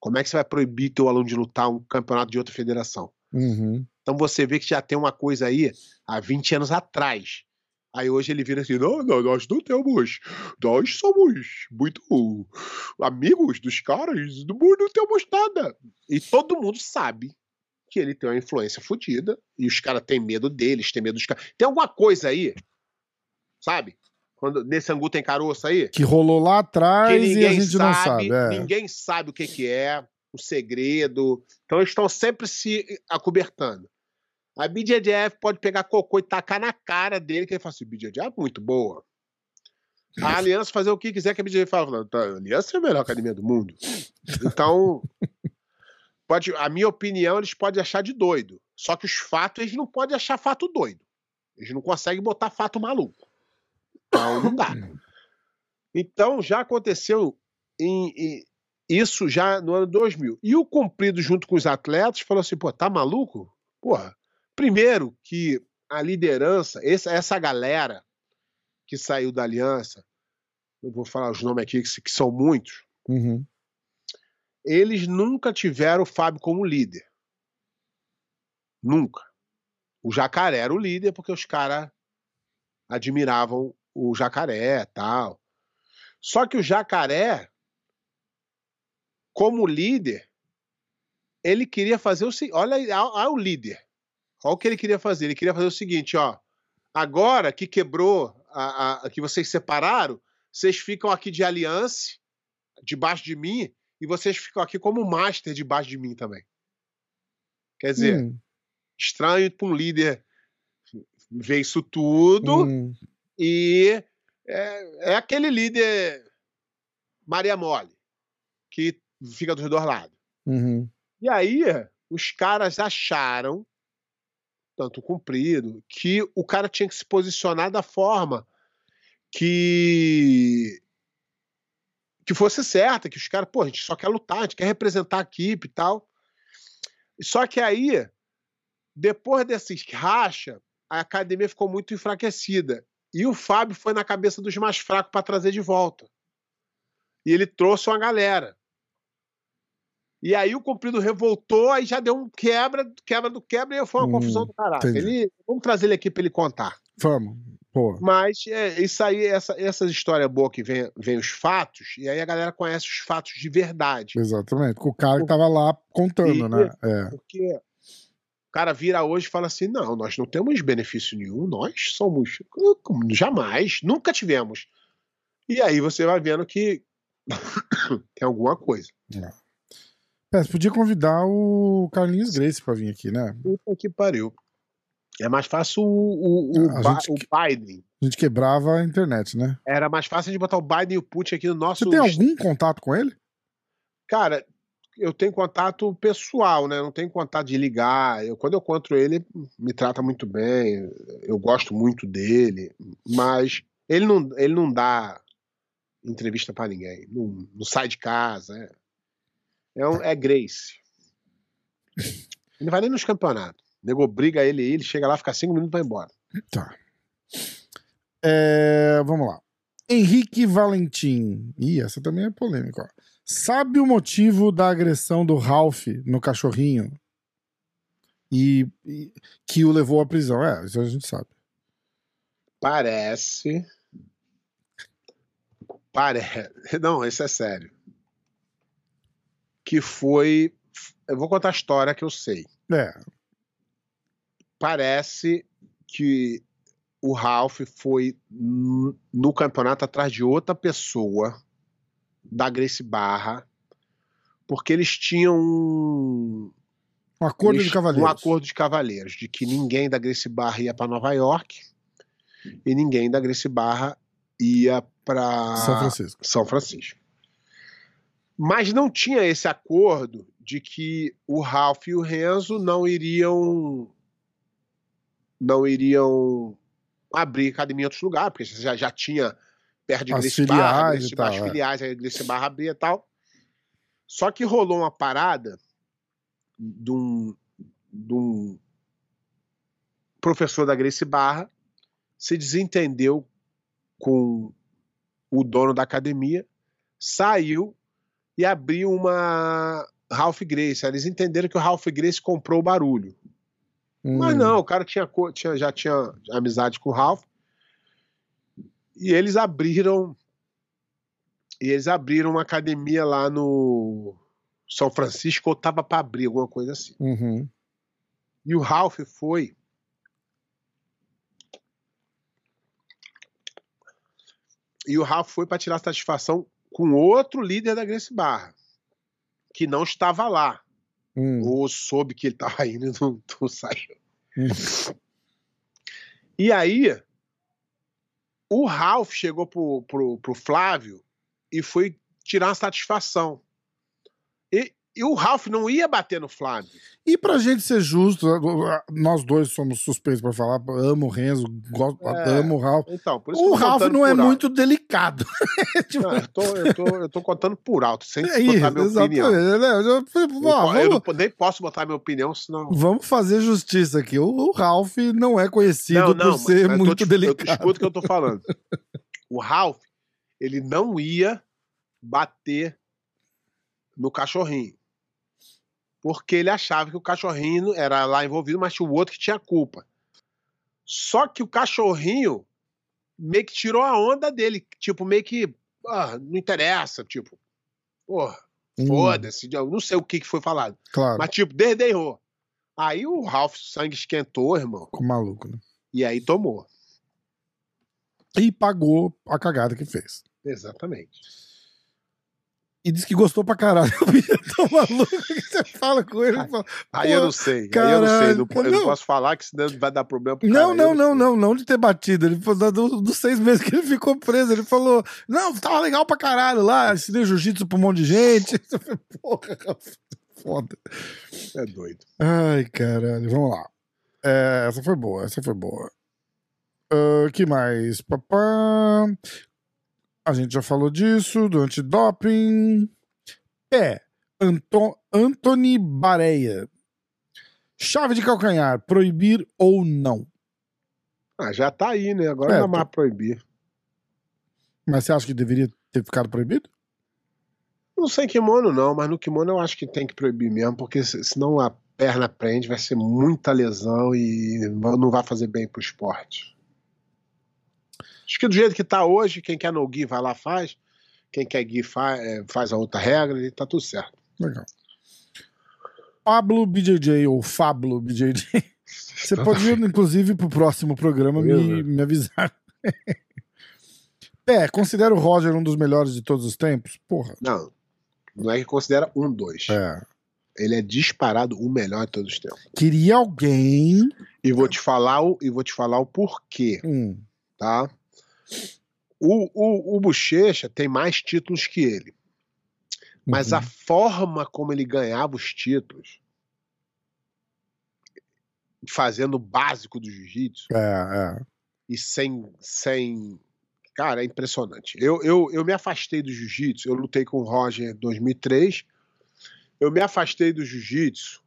Como é que você vai proibir teu aluno de lutar um campeonato de outra federação? Uhum. Então você vê que já tem uma coisa aí há 20 anos atrás. Aí hoje ele vira assim: não, não, nós não temos. Nós somos muito amigos dos caras, não, não temos nada. E todo mundo sabe que ele tem uma influência fodida e os caras têm medo deles, têm medo dos caras. Tem alguma coisa aí, sabe? Quando, nesse angu tem caroço aí? Que rolou lá atrás e a gente sabe, não sabe. É. Ninguém sabe o que, que é, o segredo. Então eles estão sempre se acobertando. A BJJF pode pegar cocô e tacar na cara dele, que ele fala assim: BJJF é muito boa. A Aliança fazer o que quiser que a BJJF fala. Tá, a Aliança é a melhor academia do mundo. Então, pode, a minha opinião, eles podem achar de doido. Só que os fatos, eles não podem achar fato doido. Eles não conseguem botar fato maluco. Então, não dá. Então, já aconteceu em, em, isso já no ano 2000. E o cumprido, junto com os atletas, falou assim: pô, tá maluco? Porra, primeiro que a liderança, essa, essa galera que saiu da aliança, eu vou falar os nomes aqui, que, que são muitos, uhum. eles nunca tiveram o Fábio como líder. Nunca. O Jacaré era o líder porque os caras admiravam o Jacaré tal. Só que o Jacaré, como líder, ele queria fazer o seguinte: olha, olha o líder. Olha o que ele queria fazer. Ele queria fazer o seguinte: ó, agora que quebrou, a, a, que vocês separaram, vocês ficam aqui de aliança, debaixo de mim, e vocês ficam aqui como master debaixo de mim também. Quer dizer, hum. estranho para um líder ver isso tudo hum. e é, é, aquele líder Maria Mole que fica dos dois lados. Uhum. E aí os caras acharam, tanto cumprido, que o cara tinha que se posicionar da forma que que fosse certa, que os caras, pô, a gente só quer lutar, a gente quer representar a equipe e tal. Só que aí, depois desses racha, a academia ficou muito enfraquecida. E o Fábio foi na cabeça dos mais fracos para trazer de volta. E ele trouxe uma galera. E aí o Cumprido revoltou, aí já deu um quebra, quebra do quebra, e foi uma hum, confusão do caralho. Ele, vamos trazer ele aqui para ele contar. Vamos. Pô. Mas é, isso aí, essa, essas histórias boas que vem, vem os fatos, e aí a galera conhece os fatos de verdade. Exatamente. O cara que tava lá contando, e, né? É. Porque o cara vira hoje e fala assim: não, nós não temos benefício nenhum, nós somos. Jamais, nunca tivemos. E aí você vai vendo que tem alguma coisa. É. É, você podia convidar o Carlinhos Grace pra vir aqui, né? Puta que pariu. É mais fácil o, o, o, ba gente, o Biden. A gente quebrava a internet, né? Era mais fácil de botar o Biden e o Putin aqui no nosso. Você tem algum contato com ele? Cara, eu tenho contato pessoal, né? Não tenho contato de ligar. Eu, quando eu encontro ele, me trata muito bem. Eu gosto muito dele. Mas ele não, ele não dá entrevista para ninguém. Não, não, sai de casa. É. É, um, é Grace. Ele não vai nem nos campeonatos. O nego briga ele ele chega lá, fica cinco minutos e vai embora. Tá. É, vamos lá. Henrique Valentim. Ih, essa também é polêmica. Ó. Sabe o motivo da agressão do Ralph no cachorrinho? E, e que o levou à prisão? É, isso a gente sabe. Parece. Parece. Não, isso é sério. Que foi. Eu vou contar a história que eu sei. É. Parece que o Ralph foi no campeonato atrás de outra pessoa da Grace Barra, porque eles tinham um, Um acordo eles- de cavaleiros. um acordo de cavaleiros, de que ninguém da Grace Barra ia para Nova York e ninguém da Grace Barra ia para São Francisco. São Francisco. Mas não tinha esse acordo de que o Ralph e o Renzo não iriam não iriam abrir academia em outros lugares, porque já, já tinha perto de As Gracie Barra, tal, as é. filiais, a Gracie Barra abria e tal. Só que rolou uma parada de um, de um professor da Gracie Barra se desentendeu com o dono da academia, saiu e abriu uma Ralph Grace. Eles entenderam que o Ralph Grace comprou o barulho. Mas Hum. não, o cara tinha, tinha- já tinha amizade com o Ralph. E eles abriram. E eles abriram uma academia lá no São Francisco, ou tava para abrir, alguma coisa assim. Uhum. E o Ralph foi. E o Ralph foi para tirar satisfação com outro líder da Grace Barra, que não estava lá. Hum. Ou soube que ele estava indo e não, não saiu. Hum. E aí, o Ralph chegou pro, pro, pro Flávio e foi tirar uma satisfação. E, o Ralph não ia bater no Flávio. E pra gente ser justo, nós dois somos suspeitos pra falar. Amo o Renzo, gosto, É. amo o Ralph. Então, O eu Ralph não é alto. muito delicado. Tipo, Não, eu, tô, eu, tô, eu tô contando por alto, sem é isso, minha opinião. exatamente. né? Eu Eu, ó, eu vamos, não, nem posso botar minha opinião, senão. vamos fazer justiça aqui. O, o Ralph não é conhecido Não, não, por ser eu muito te- Eu delicado. escuta o que eu tô falando. O Ralph, ele não ia bater no cachorrinho. Porque ele achava que o cachorrinho era lá envolvido, mas tinha o outro que tinha culpa. Só que o cachorrinho meio que tirou a onda dele. Tipo, meio que. ah, não interessa. Tipo, porra, Hum, foda-se. Não sei o que, que foi falado. Claro, Mas, tipo, desdenhou. Aí o Ralph, o sangue esquentou, irmão. ficou maluco, né? E aí tomou. E pagou a cagada que fez. Exatamente. E disse que gostou pra caralho. O bicho é tão maluco que você fala com ele. fala, Aí eu não sei. aí eu não sei. Não, caralho, po- eu não não. posso falar que senão vai dar problema pro Não, cara. não, não, não, não de ter batido. Ele falou do- dos seis meses que ele ficou preso. Ele falou: Não, tava legal pra caralho lá, ensinei jiu-jitsu pra um monte de gente. Porra, foda. É doido. Ai, caralho, vamos lá. É, essa foi boa, essa foi boa. O que mais? Papá. A gente já falou disso, do antidoping. Pé. Anto Anthony Bareia. Chave de calcanhar, proibir ou não? Ah, já tá aí, né? Agora É, não tô- mais proibir. Mas você acha que deveria ter ficado proibido? Não sei kimono, não, mas no kimono eu acho que tem que proibir mesmo, porque se- senão a perna prende, vai ser muita lesão e não vai fazer bem pro esporte. Acho que do jeito que tá hoje, quem quer no Gui vai lá faz, quem quer Gui faz, faz a outra regra e tá tudo certo. Legal. Pablo BJJ ou Fablo BJJ. Você pode, inclusive, pro próximo programa me, me avisar. Pé, considera o Roger um dos melhores de todos os tempos? Porra. Não, não é que considera um, dois. É. Ele é disparado o melhor de todos os tempos. Queria alguém. E vou te falar o, e vou te falar o porquê, Hum, tá? O, o, o Bochecha tem mais títulos que ele. Mas uhum. a forma como ele ganhava os títulos, fazendo o básico do jiu-jitsu, É, é. e sem, sem. Cara, é impressionante. Eu, eu, eu me afastei do jiu-jitsu, eu lutei com o Roger em 2003. Eu me afastei do jiu-jitsu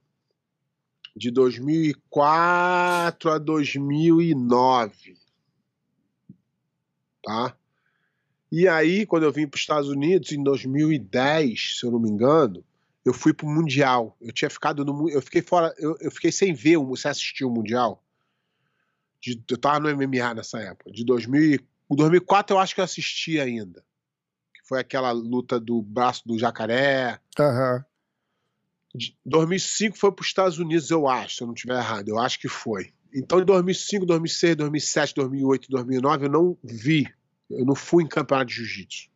De 2004 a 2009. Tá? E aí, quando eu vim para os Estados Unidos, em 2010, se eu não me engano, eu fui pro Mundial. Eu tinha ficado no. Eu fiquei fora. Eu, eu fiquei sem ver. Você assistiu o Mundial? De, eu tava no MMA nessa época. De 2000, 2004 eu acho que eu assisti ainda. Que foi aquela luta do braço do jacaré. Aham. De 2005 foi para os Estados Unidos, eu acho, se eu não estiver errado. Eu acho que foi. Então, em 2005, 2006, 2007, 2008, 2009, eu não vi. Eu não fui em campeonato de jiu-jitsu.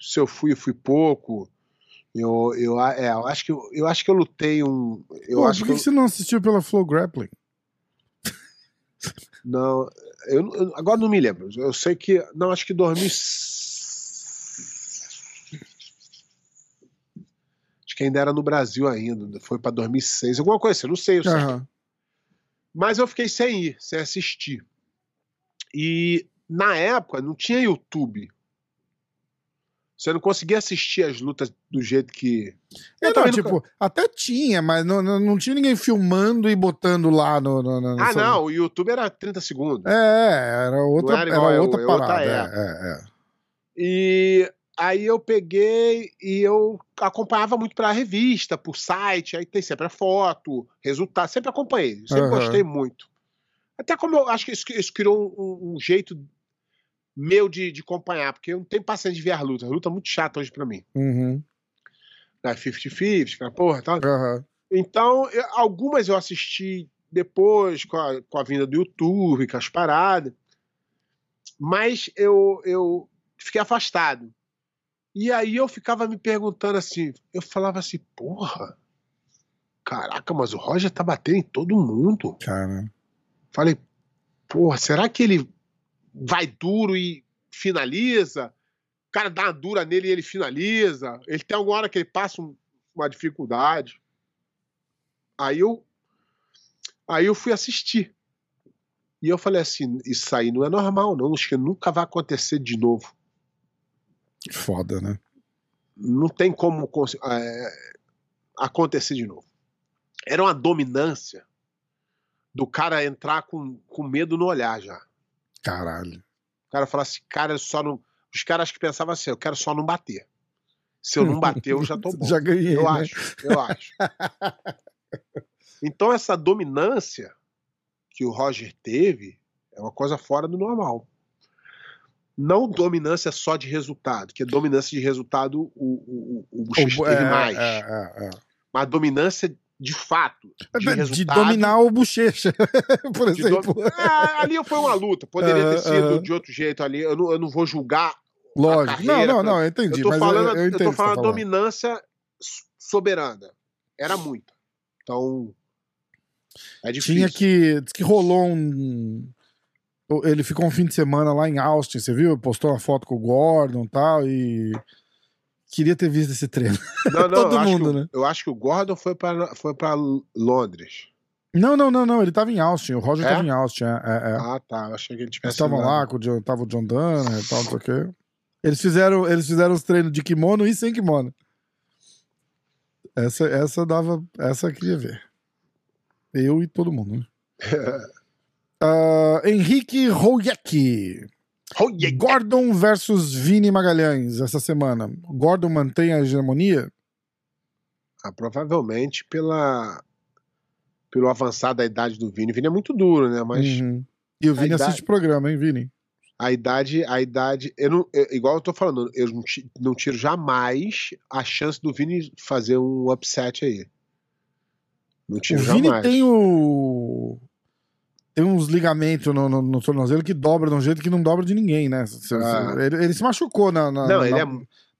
Se eu fui, eu fui pouco. Eu, eu, é, eu, acho que eu, acho que eu lutei um. Eu Pô, acho por que que, eu- você não assistiu pela Flow Grappling? Não, eu, eu- agora não me lembro. Eu sei que. Não, acho que 2000. Acho que ainda era no Brasil ainda. Foi pra 2006, alguma coisa assim, eu não sei. Eu sei. Aham. Mas eu fiquei sem ir, sem assistir. E na época não tinha YouTube. Você não conseguia assistir as lutas do jeito que. É, não, nunca- tipo, até tinha, mas não, não, não tinha ninguém filmando e botando lá no. no, no Ah, não, o YouTube era 30 segundos. É, era outra, Não era era igual, é outra outra parada. época. é, é, é. E aí eu peguei e eu acompanhava muito pela revista, por site, aí tem sempre a foto, resultado, sempre acompanhei, sempre Aham. gostei muito. Até como eu acho que isso, isso criou um, um jeito meu de, de acompanhar, porque eu não tenho paciência de ver as lutas, a luta é muito chata hoje pra mim. Uhum. Né, 50-50, aquela porra e tal. Aham. Então, eu- algumas eu assisti depois, com a, com a vinda do YouTube, com as paradas. Mas eu, eu fiquei afastado. E aí eu ficava me perguntando assim, eu falava assim, porra, caraca, mas o Roger tá batendo em todo mundo. Cara. Falei, porra, será que ele vai duro e finaliza? O cara dá uma dura nele e ele finaliza. Ele tem alguma hora que ele passa um- uma dificuldade. Aí eu, aí eu fui assistir. E eu falei assim, isso aí não é normal, não. Acho que nunca vai acontecer de novo. Foda, né? Não tem como é, acontecer de novo. Era uma dominância do cara entrar com, com medo no olhar já. Caralho. O cara fala assim, cara, eu só não. Os caras que pensavam assim, eu quero só não bater. Se eu não bater, eu já tô bom. Já ganhei. eu né? acho, eu acho. Então, essa dominância que o Roger teve é uma coisa fora do normal. Não dominância só de resultado, que dominância de resultado o, o, o, O- teve é, mais. é, é, é. Mas dominância de fato. De, De, resultado, dominar o bochecha, por de exemplo. Ah, ali foi uma luta. Poderia ter sido aham. de outro jeito ali. Eu não, eu não vou julgar Lógico. carreira, não, não, pra- não, eu entendi. Eu tô mas falando, eu, eu tô o que você tá falando dominância soberana. Era muita. Então. É difícil. Tinha que. Que rolou um. Ele ficou um fim de semana lá em Austin, você viu? Postou uma foto com o Gordon e tal, e. Queria ter visto esse treino. Não, não, todo mundo, que, né? Eu acho que o Gordon foi pra, foi pra Londres. Não, não, não, não. Ele tava em Austin. O Roger É? tava em Austin. É, é, é. Ah, tá. Eu achei que ele Eles tivesse. estavam ido lá, com o John, tava o John Dana e tal, não sei o quê. Eles fizeram, eles fizeram os treinos de kimono e sem kimono. Essa, essa dava. Essa eu queria ver. Eu e todo mundo, né? Ah, Henrique yeah. Gordon versus Vini Magalhães essa semana. Gordon mantém a hegemonia? Ah, provavelmente pela. Pelo avançar da idade do Vini. O Vini é muito duro, né? Mas Uhum. E o Vini idade- assiste o programa, hein, Vini? a idade. A idade. Eu não, eu- igual eu tô falando, eu não, não tiro jamais a chance do Vini fazer um upset aí. Não O tiro Vini jamais. tem o. Tem uns ligamentos no, no, no tornozelo que dobra de um jeito que não dobra de ninguém, né? Ah. Ele, ele se machucou na, na, Não, na, é,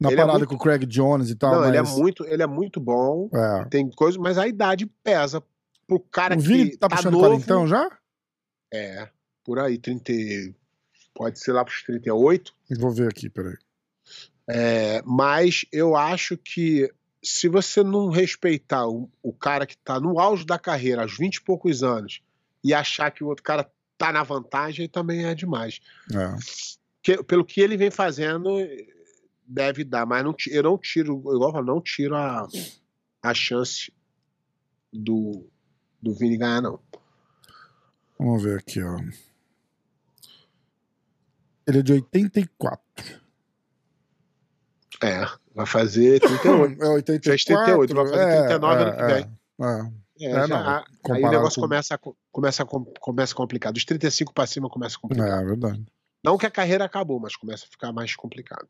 na é parada muito- com o Craig Jones e tal. não, ele é mas- muito, ele é muito bom. é. Tem coisa, mas a idade pesa pro cara O Vini que tá tá puxando novo. quarentão já? É, por aí, 30, e- pode ser lá pros 38. Vou ver aqui, peraí. É, mas eu acho que se você não respeitar o, o cara que tá no auge da carreira, aos 20 e poucos anos, e achar que o outro cara tá na vantagem, também é demais. É. Que- pelo que ele vem fazendo, deve dar, mas não, eu não tiro, igual eu falo, não tiro a, a chance do, do Vini ganhar, não. Vamos ver aqui, ó. Ele é de 84. É, vai fazer 38. É 84. Fez 38, vai fazer é, 39 é, ano que vem. é, é. É, não, a- aí o negócio com- começa, a, co- começa, a começa a complicar. Dos 35 pra cima começa a É, é verdade. Não que a carreira acabou, mas começa a ficar mais complicado.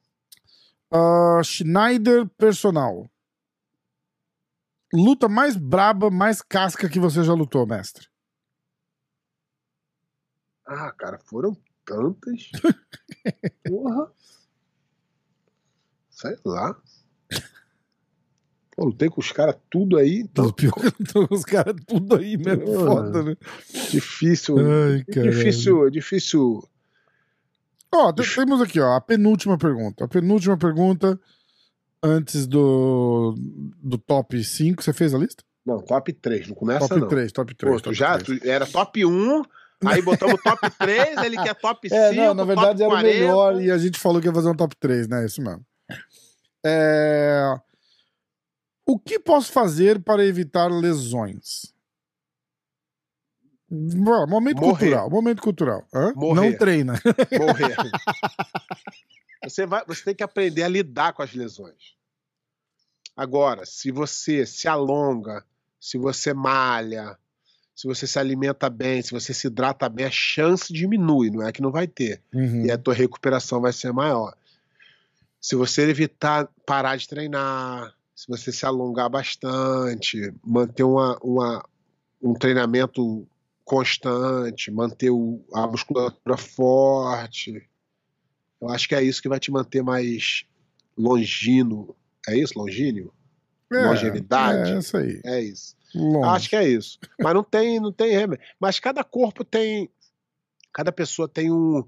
Ah, Schneider Personal. Luta mais braba, mais casca que você já lutou, mestre. Ah, cara, foram tantas. Porra. Sei lá. Pô, lutei com os caras tudo aí, então Os pior que os caras tudo aí. Porra. Foda, né? difícil. Ai, É difícil, é difícil. Ó, te- temos aqui, ó, a penúltima pergunta. A penúltima pergunta antes do, do top 5. Você fez a lista? Não, top 3, não começa top não. 3, top 3. Pô, tu já tu era top 1, aí botamos top 3, ele quer top 5, É, não, na verdade top era o 40. melhor e a gente falou que ia fazer um top 3, né? Isso mesmo. É... O que posso fazer para evitar lesões? Momento Morrer. cultural, momento cultural. Hã? Morrer. Não treina. morrer. Você, vai, você tem que aprender a lidar com as lesões. Agora, se você se alonga, se você malha, se você se alimenta bem, se você se hidrata bem, a chance diminui, não é que não vai ter. Uhum. E a tua recuperação vai ser maior. Se você evitar parar de treinar, se você se alongar bastante, manter uma, uma- um treinamento constante, manter o- a musculatura forte, eu acho que é isso que vai te manter mais longino. É isso? Longíneo? É, longevidade. É, isso aí. É isso. Longe. Acho que é isso. Mas não tem, não tem remédio. Mas cada corpo tem. Cada pessoa tem um,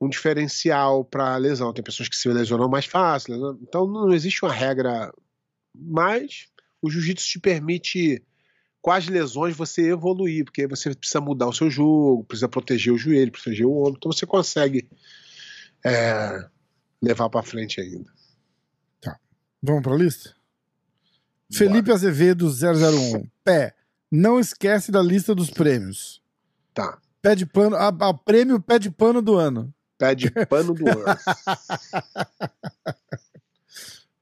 um diferencial para lesão. Tem pessoas que se lesionam mais fácil. lesão- Então não existe uma regra. Mas o jiu-jitsu te permite, com as lesões, você evoluir, porque aí você precisa mudar o seu jogo, precisa proteger o joelho, proteger o ombro. Então você consegue é, levar para frente ainda. Vamos pra lista? Felipe Azevedo 001. Pé. Não esquece da lista dos prêmios. Tá. Pé de pano. A, a prêmio pé de pano do ano. Pé de pano do ano.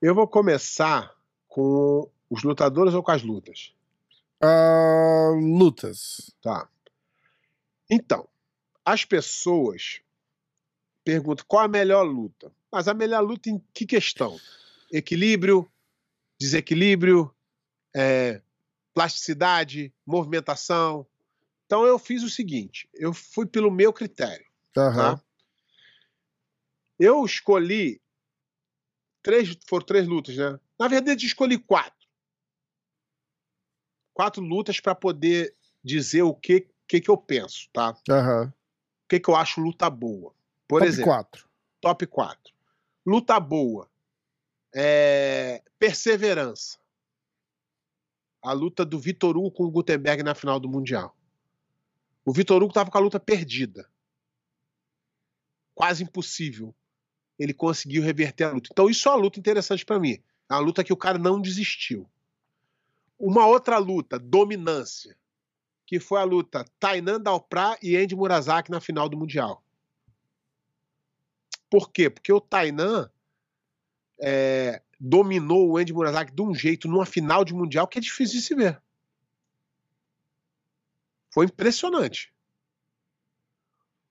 Eu vou começar com os lutadores ou com as lutas? Ah, lutas. Tá. Então, as pessoas perguntam qual a melhor luta. Mas a melhor luta em que questão? Equilíbrio, desequilíbrio, é, plasticidade, movimentação. Então eu fiz o seguinte: eu fui pelo meu critério. Aham. Tá? Eu escolhi três, foram três lutas, né? Na verdade, eu escolhi quatro. Quatro lutas para poder dizer o que, que que eu penso, tá? Aham. O que que eu acho luta boa. Por Top exemplo, 4. top 4. Luta boa. É, Perseverança. A luta do Vitor Hugo com o Gutenberg na final do Mundial. O Vitor Hugo estava com a luta perdida. Quase impossível. Ele conseguiu reverter a luta. Então, isso é uma luta interessante para mim. Uma luta que o cara não desistiu. Uma outra luta, dominância, que foi a luta Tainan Dalprá e Andy Murazaki na final do Mundial. Por quê? Porque o Tainan é, dominou o Andy Murazaki de um jeito numa final de mundial que é difícil de se ver. Foi impressionante.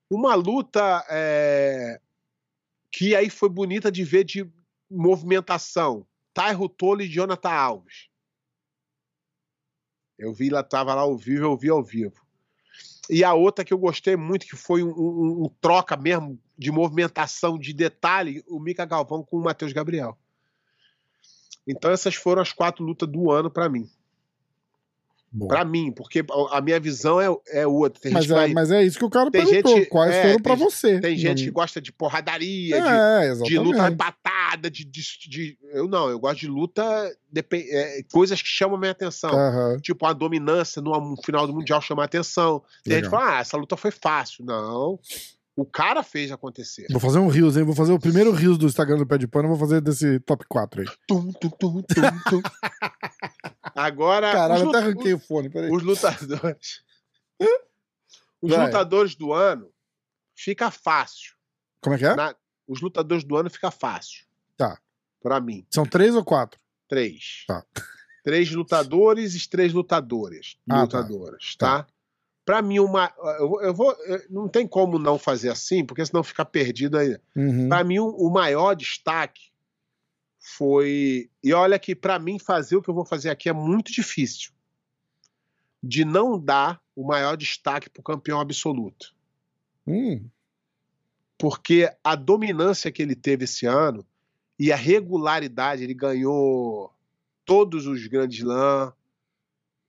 Uma luta é, que aí foi bonita de ver de movimentação. Tairo Tolo e Jonathan Alves. Eu vi lá, tava lá ao vivo, eu vi ao vivo. E a outra que eu gostei muito, que foi um, um- um troca mesmo de movimentação, de detalhe, o Mika Galvão com o Matheus Gabriel. Então essas foram as quatro lutas do ano pra mim. Boa. Pra mim, porque a minha visão é, é outra. Mas que é, vai- mas é isso que o cara tem perguntou. gente- Quais é, foram pra tem- você? tem gente que Não- gosta de porradaria, de, É, de exatamente. luta empatada, de, de, de- Eu não, eu gosto de luta. depen- é, coisas que chamam a minha atenção. Aham. Tipo, a dominância no final do Mundial chama a atenção. Tem gente que Legal. fala, ah, essa luta foi fácil. Não. O cara fez acontecer. Vou fazer um Rios, hein? Vou fazer o primeiro Rios do Instagram do Pé de Pano. Vou fazer desse top 4 aí. Tum, tum, tum, tum, tum. Agora, Caralho, eu até arranquei o fone, peraí. os lutadores. Os Vai. lutadores do ano fica fácil. Como é que é? Na- os lutadores do ano fica fácil. Tá. Pra mim, São três ou quatro? três. Tá. Três lutadores e três lutadoras. Ah, tá. lutadoras, tá? Pra mim, uma. Eu, eu vou. eu- Não tem como não fazer assim, porque senão fica perdido aí. Uhum. Pra mim, o- o maior destaque foi. E olha que pra mim fazer o que eu vou fazer aqui é muito difícil. De não dar o maior destaque pro campeão absoluto. Hum, Porque a dominância que ele teve esse ano e a regularidade, ele ganhou todos os grandes Slam.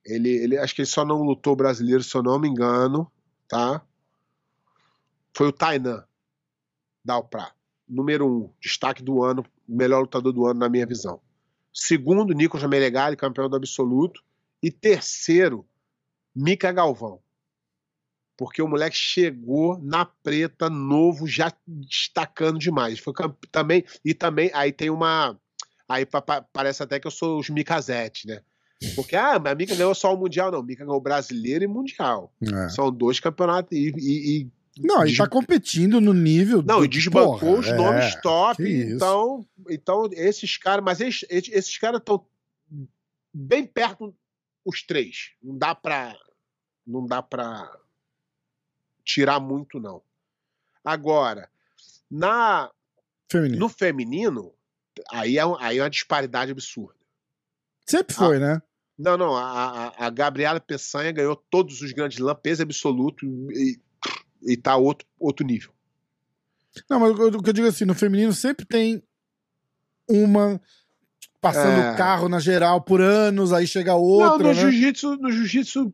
Ele, ele, acho que ele só não lutou brasileiro, se eu não me engano, tá? Foi o Tainan da Alpra. Número um, destaque do ano, melhor lutador do ano na minha visão. Segundo, Nicolas Menegali, campeão do absoluto. E terceiro, Mika Galvão. Porque o moleque chegou na preta, novo, já destacando demais. Foi também E também, aí tem uma. Aí pa- pa- parece até que eu sou os Mikazete, né? Porque, ah, mas a Mika ganhou só o Mundial, não. Mika ganhou brasileiro e Mundial. é. São dois campeonatos. E, e- e- Não, ele tá competindo no nível. não, do- e desbancou porra, os é, nomes top. que isso. Então, então, esses caras. Mas esses, esses- caras estão bem perto, os três. Não dá pra. Não dá pra tirar muito, não. Agora, na, Feminino. no feminino, aí é, aí é uma disparidade absurda. Sempre foi, né? Não, não, a, a, a Gabriela Peçanha ganhou todos os grandes lãs, peso absoluto, e, e tá outro, outro nível. Não, mas o que eu digo assim, no feminino sempre tem uma passando É. carro na geral por anos, aí chega não, outra, no né? jiu-jitsu, no jiu-jitsu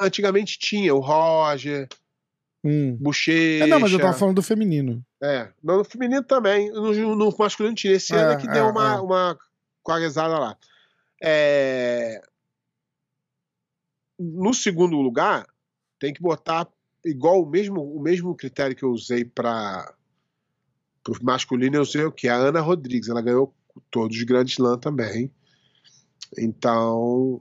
antigamente tinha o Roger, Hum. Bochecha. É, não, mas eu tava falando do feminino. É, no feminino também, no, no masculino tinha. Esse É, ano é que é, deu uma, é. uma quaresada lá. É, No segundo lugar, tem que botar igual o mesmo, o mesmo critério que eu usei para o masculino, eu usei o que? A Ana Rodrigues. Ela ganhou todos os grandes lãs também. Então,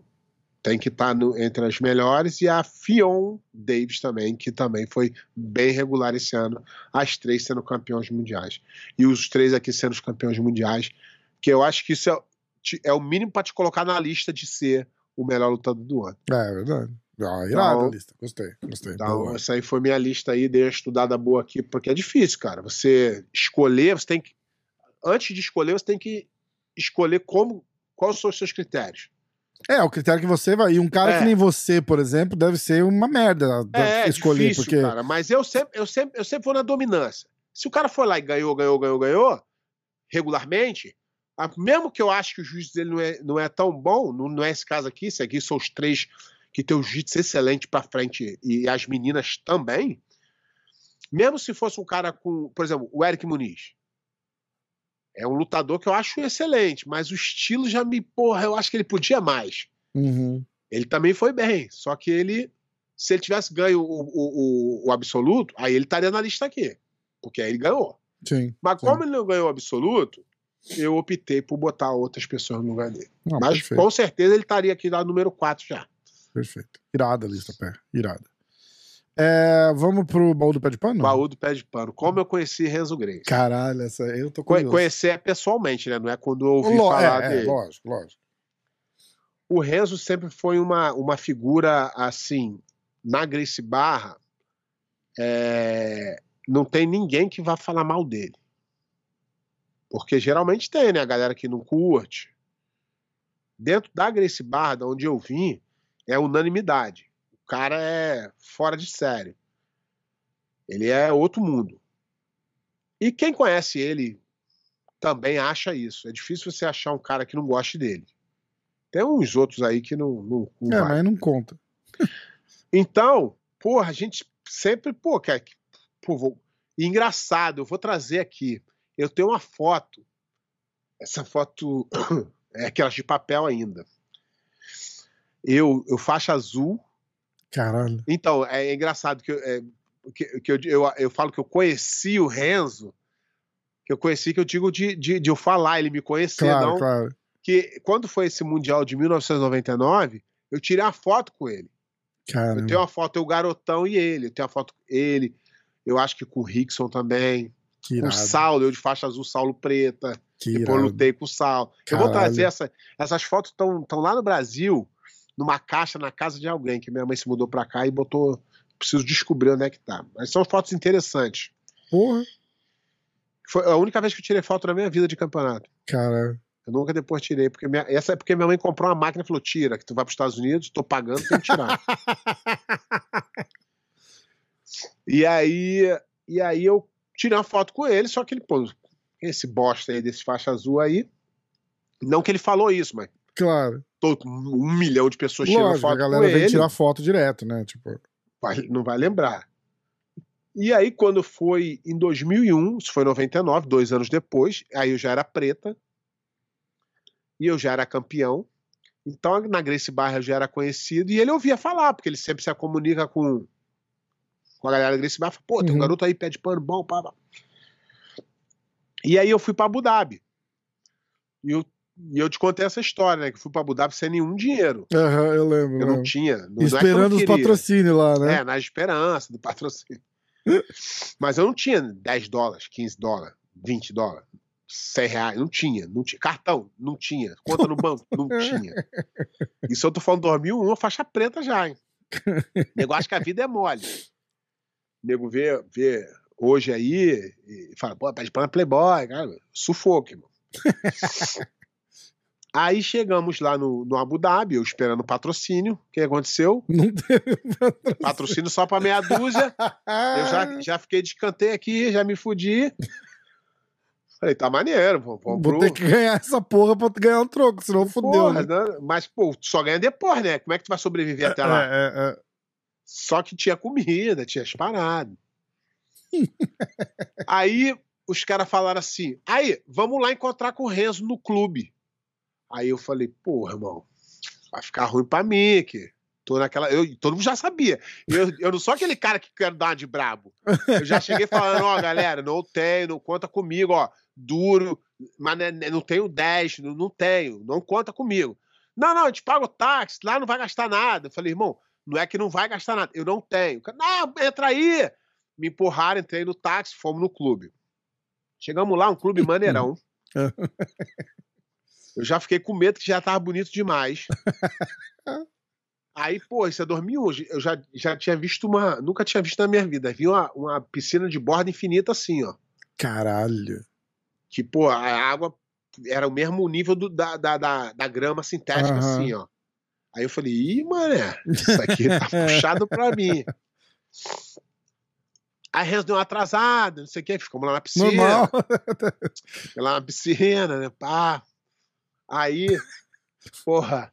tem que estar entre as melhores. E a Fion Davis também, que também foi bem regular esse ano. As três sendo campeões mundiais. E os três aqui sendo os campeões mundiais. Que eu acho que isso é, é o mínimo para te colocar na lista de ser o melhor lutador do ano. É, é verdade. Ah, irada Então- a lista. Gostei, gostei. Então, Boa. essa aí foi minha lista aí, dei uma estudada boa aqui, porque é difícil, cara. Você escolher, você tem que. Antes de escolher, você tem que escolher como. Quais são os seus critérios. É, o critério que você vai. E um cara É. que nem você, por exemplo, deve ser uma merda É, escolher, difícil, porque. cara. Mas eu sempre, eu, sempre, eu sempre vou na dominância. Se o cara for lá e ganhou, ganhou, ganhou, ganhou, regularmente, mesmo que eu acho que o juiz dele não é, não é tão bom, não, não é esse caso aqui, esse aqui são os três que tem o jiu-jitsu excelente pra frente e as meninas também, mesmo se fosse um cara com, por exemplo, o Eric Muniz. É um lutador que eu acho excelente, mas o estilo já me, porra, eu acho que ele podia mais. Uhum. Ele também foi bem, só que ele, se ele tivesse ganho o, o, o, o absoluto, aí ele estaria na lista aqui, porque aí ele ganhou. Sim. Mas Sim. como ele não ganhou o absoluto, eu optei por botar outras pessoas no lugar dele. Não, Mas perfeito, com certeza ele estaria aqui na número 4 já. Perfeito. Irada a lista, pé. Irada. É, vamos pro baú do pé de pano? Baú do pé de pano. Como eu conheci Renzo Grace? Caralho, essa eu tô curioso. Conhecer pessoalmente, né? Não é quando eu ouvi Lo- falar é, é, dele. lógico, lógico. o Renzo sempre foi uma, uma figura assim, na Grace Barra, é, não tem ninguém que vá falar mal dele. Porque geralmente tem, né? A galera que não curte. Dentro da Grace Barra, da onde eu vim, é unanimidade. O cara é fora de série. Ele é outro mundo. E quem conhece ele também acha isso. É difícil você achar um cara que não goste dele. Tem uns outros aí que não, não, não É, vai. mas não conta. Então, porra, a gente sempre, pô, quer que. Pô, vou... e engraçado, eu vou trazer aqui. Eu tenho uma foto. Essa foto é aquelas de papel ainda. Eu, eu faixa azul. Caralho. Então, é engraçado que, eu- é, que, que eu, eu, eu falo que eu conheci o Renzo. Que eu conheci, que eu digo de, de, de eu falar, ele me conhecer, Claro, não claro. que quando foi esse Mundial de 1999, eu tirei uma foto com ele. Cara, Eu tenho uma foto, eu, o garotão e ele. Eu tenho uma foto com ele. Eu acho que com o Rickson também. que Com o. Saulo, eu de faixa azul, Saulo preta. Que Depois eu irado. lutei com o Saulo. Eu vou Caralho. trazer essa, essas fotos, estão lá no Brasil, numa caixa na casa de alguém, que minha mãe se mudou pra cá e botou. Preciso descobrir onde é que tá. Mas são fotos interessantes. Porra, Foi a única vez que eu tirei foto na minha vida de campeonato. cara. Eu nunca depois tirei, porque minha- essa é porque minha mãe comprou uma máquina e falou: tira, que tu vai para os Estados Unidos, tô pagando, tem que tirar. e aí, e aí eu tirei uma foto com ele, só que ele, pô, esse bosta aí desse faixa azul aí. Não que ele falou isso, mas Claro. com um milhão de pessoas Lógico, a foto galera com vem ele, tirar foto direto, né? Tipo, vai- não vai lembrar. E aí, quando foi em 2001, isso foi em 99, dois anos depois, aí eu já era preta e eu já era campeão. Então, na Grace Barra eu já era conhecido e ele ouvia falar, porque ele sempre se comunica com, com a galera da Grace Barra. Pô, tem um Uhum. garoto aí, pé de pano, bom, pá, pá. E aí eu fui para Abu Dhabi. E eu, e eu te contei essa história, né? Que fui para Abu Dhabi sem nenhum dinheiro. aham, eu lembro. Eu não lembro. tinha. Não, não é Esperando não os queria. patrocínios lá, né? É, na esperança do patrocínio. Mas eu não tinha 10 dólares, 15 dólares, 20 dólares, 100 reais. Não tinha, não tinha. Cartão, não tinha. Conta no banco, não tinha. Isso eu tô falando 2001, eu faixa preta já, hein? Nego acha que a vida é mole. Nego vê, vê hoje aí e fala, pô, pede pra Playboy, cara. Sufoco, irmão. Aí chegamos lá no, no Abu Dhabi, eu esperando o patrocínio. O que aconteceu? Não teve Patrocínio só pra meia dúzia. Eu já, já fiquei de escanteio aqui, já me fudi. Falei, tá maneiro, vamos, vamos Vou pro... ter que ganhar essa porra pra ganhar um troco, senão fudeu, Porra, né? né? Mas, pô, tu só ganha depois, né? Como é que tu vai sobreviver até lá? É, é, é. Só que tinha comida, tinha as paradas. aí os caras falaram assim: aí, vamos lá encontrar com o Renzo no clube. Aí eu falei, porra, irmão, vai ficar ruim pra mim, que tô naquela. Eu, todo mundo já sabia. Eu, eu não sou aquele cara que quero dar de brabo. Eu já cheguei falando, ó, galera, não tenho, não conta comigo, ó, duro, mas né, né, não tenho 10, não, não tenho, não conta comigo. Não, não, eu te pago o táxi, lá não vai gastar nada. Eu falei, irmão, não é que não vai gastar nada, eu não tenho. Não, entra aí. Me empurraram, entrei no táxi, fomos no clube. Chegamos lá, um clube maneirão. Eu já fiquei com medo que já tava bonito demais. Aí, pô, isso é 2001. Eu já, já tinha visto uma. Nunca tinha visto na minha vida. Vi uma, uma piscina de borda infinita assim, ó. Caralho. Que, pô, a água era o mesmo nível do- da, da, da, da grama sintética, Aham. assim, ó. Aí eu falei, ih, mané, isso aqui tá puxado pra mim. Aí Renzo deu uma atrasada, não sei o quê, ficamos lá na piscina. Normal. Lá na piscina, né? Pá. Aí, porra.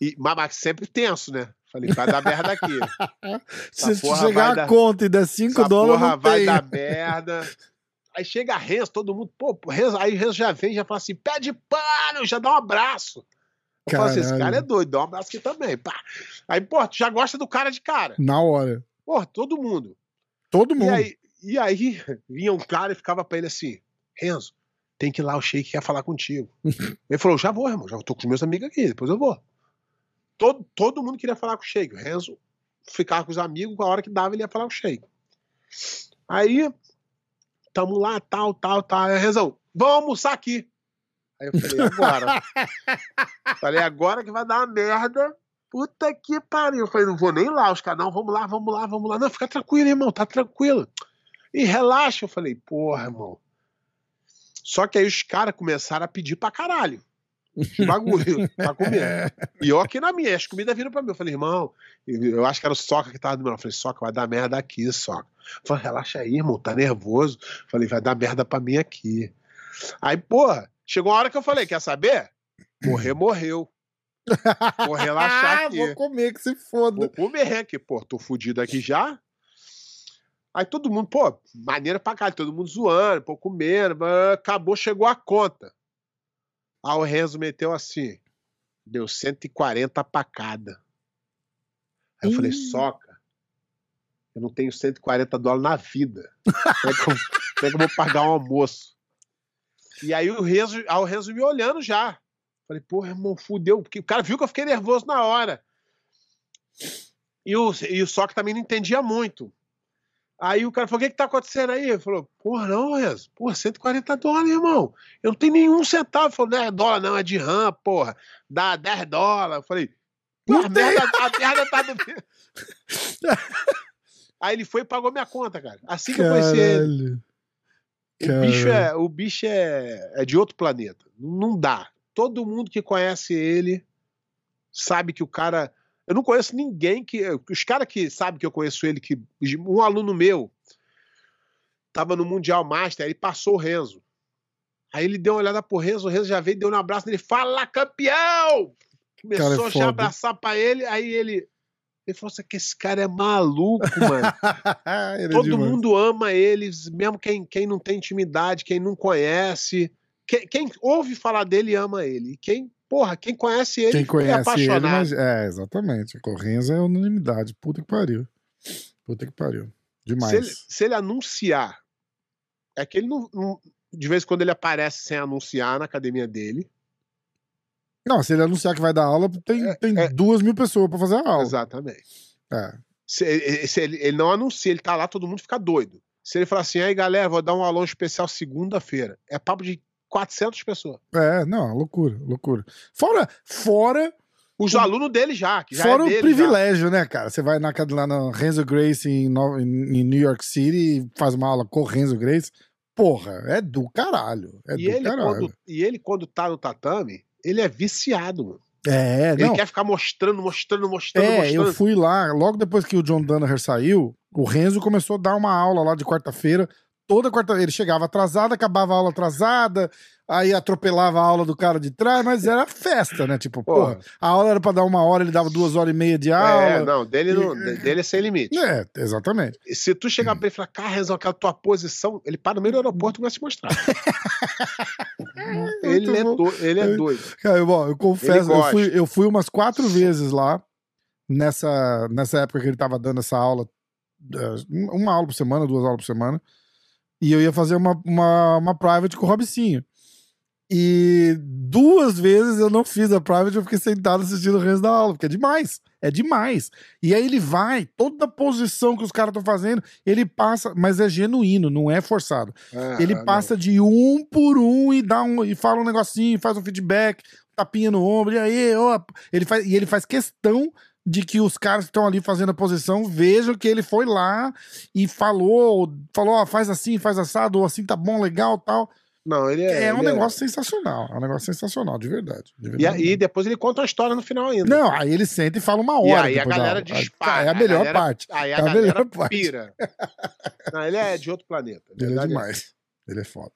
E, mas, sempre tenso, né? Falei, vai dar merda aqui. Se chegar a dar- conta e der 5 Essa dólares, porra vai tem. dar merda. Aí chega Renzo, todo mundo, pô, Renzo, aí Renzo já vem, já fala assim, pede pano, já dá um abraço. Eu falo assim, esse cara é doido, dá um abraço aqui também. Pá. Aí, pô, tu já gosta do cara de cara. Na hora. Pô, todo mundo. Todo E mundo. aí, e aí vinha um cara e ficava pra ele assim: Renzo, tem que ir lá, o Sheik quer falar contigo. ele falou: já vou, irmão, já tô com os meus amigos aqui, depois eu vou. Todo, todo mundo queria falar com o Sheik. O Renzo ficava com os amigos, a hora que dava, ele ia falar com o Sheik. Aí, tamo lá, tal, tal, tal. Aí, Renzão, vamos almoçar aqui. Aí eu falei, agora. falei, agora que vai dar uma merda. Puta que pariu. Eu falei, não vou nem lá. Os caras, não, vamos lá, vamos lá, vamos lá. Não, fica tranquilo, irmão, tá tranquilo. E relaxa. Eu falei, porra, irmão. Só que aí os caras começaram a pedir pra caralho. De bagulho, pra comer. E eu aqui na minha, as comidas viram pra mim. Eu falei, irmão, eu acho que era o Soca que tava do meu lado. Eu falei, Soca, vai dar merda aqui, Soca. Eu falei, relaxa aí, irmão, tá nervoso. Eu falei, vai dar merda pra mim aqui. Aí, porra, chegou uma hora que eu falei, quer saber? Morrer, morreu. Vou relaxar Ah, aqui. vou comer, que se foda. Vou comer aqui, pô, tô fudido aqui já. Aí todo mundo, pô, maneira pra caralho, todo mundo zoando, pô, comendo, mas acabou, chegou a conta. Aí o Renzo meteu assim, deu 140 pra cada. Aí eu falei, Ih. soca, eu não tenho 140 dólares na vida. Como é que eu, como é que eu vou pagar um almoço? E aí o Renzo, aí o Renzo me olhando já. Falei, porra, irmão, fudeu. Porque o cara viu que eu fiquei nervoso na hora. E o, e o Sock também não entendia muito. Aí o cara falou: o que, que tá acontecendo aí? Ele falou: porra, não, Renzo, porra, 140 dólares, irmão. Eu não tenho nenhum centavo. Falou: não é dólar, não, é de RAM, porra. Dá 10 dólares. Eu falei: a merda, a merda tá do. aí ele foi e pagou minha conta, cara. Assim que eu conheci ele. O bicho, é, o bicho é, é de outro planeta. Não dá. Todo mundo que conhece ele sabe que o cara. Eu não conheço ninguém que. Os caras que sabem que eu conheço ele, que um aluno meu tava no Mundial Master, aí passou o Renzo. Aí ele deu uma olhada pro Renzo, o Renzo já veio, deu um abraço nele, fala campeão! Começou é a abraçar pra ele, aí ele. Ele falou assim: que esse cara é maluco, mano. É Todo mundo ama eles, mesmo quem, quem não tem intimidade, quem não conhece. Quem, quem ouve falar dele ama ele. Quem, porra, quem conhece ele quem é conhece é apaixonado. Ele, mas, é, exatamente. A Correnza é unanimidade. Puta que pariu. Puta que pariu. Demais. Se ele, se ele anunciar, é que ele não, não, De vez em quando ele aparece sem anunciar na academia dele. Não, se ele anunciar que vai dar aula, tem, é, tem é, duas mil pessoas para fazer a aula. Exatamente. É. Se, se ele, ele, não anuncia, ele tá lá, todo mundo fica doido. Se ele falar assim, aí galera, vou dar um aulão especial segunda-feira, é papo de 400 pessoas. É, não, loucura, loucura. Fora, fora os alunos dele já, que já Fora é o privilégio, já. né, cara? Você vai na, lá no Renzo Grace em, em, New York City e faz uma aula com o Renzo Grace. Porra, é do caralho. É e do ele, caralho. Quando, e ele, quando tá no tatame, ele é viciado, mano. É, ele não. quer ficar mostrando, mostrando, mostrando, é, mostrando. eu fui lá, logo depois que o John Danaher saiu, o Renzo começou a dar uma aula lá de quarta-feira. Toda quarta ele chegava atrasado, acabava a aula atrasada, aí atropelava a aula do cara de trás, mas era festa, né? Tipo, porra, porra a aula era pra dar uma hora, ele dava duas horas e meia de aula. É, não, dele, não, dele é sem limite. É, exatamente. E se tu chegar pra ele e falar, cara, Renzo, aquela tua posição, ele para no meio do aeroporto e vai se mostrar. ele, é do, ele é doido. Cara, eu, bom, eu confesso, eu fui, eu fui umas quatro vezes lá, nessa, nessa época que ele tava dando essa aula, é, uma aula por semana, duas aulas por semana, e eu ia fazer uma, uma, uma private com o Robicinho. E duas vezes eu não fiz a private, eu fiquei sentado assistindo o resto da aula, porque é demais. É demais. E aí ele vai, toda a posição que os caras estão fazendo, ele passa, mas é genuíno, não é forçado. Ah, ele passa não. de um por um e dá um e fala um negocinho, faz um feedback, tapinha no ombro, e aí, ó, ele faz, e ele faz questão de que os caras que estão ali fazendo a posição vejam que ele foi lá e falou, falou, ó, faz assim, faz assado, ou assim tá bom, legal, tal. Não, ele é. É um é negócio é... sensacional. É um negócio sensacional, de verdade. De verdade e aí depois ele conta a história no final ainda. Não, aí ele senta e fala uma hora. E aí a galera dispara. É a melhor a galera, parte. Aí a, é a galera melhor parte. pira. Não, ele é de outro planeta. Ele é demais. Ele é foda.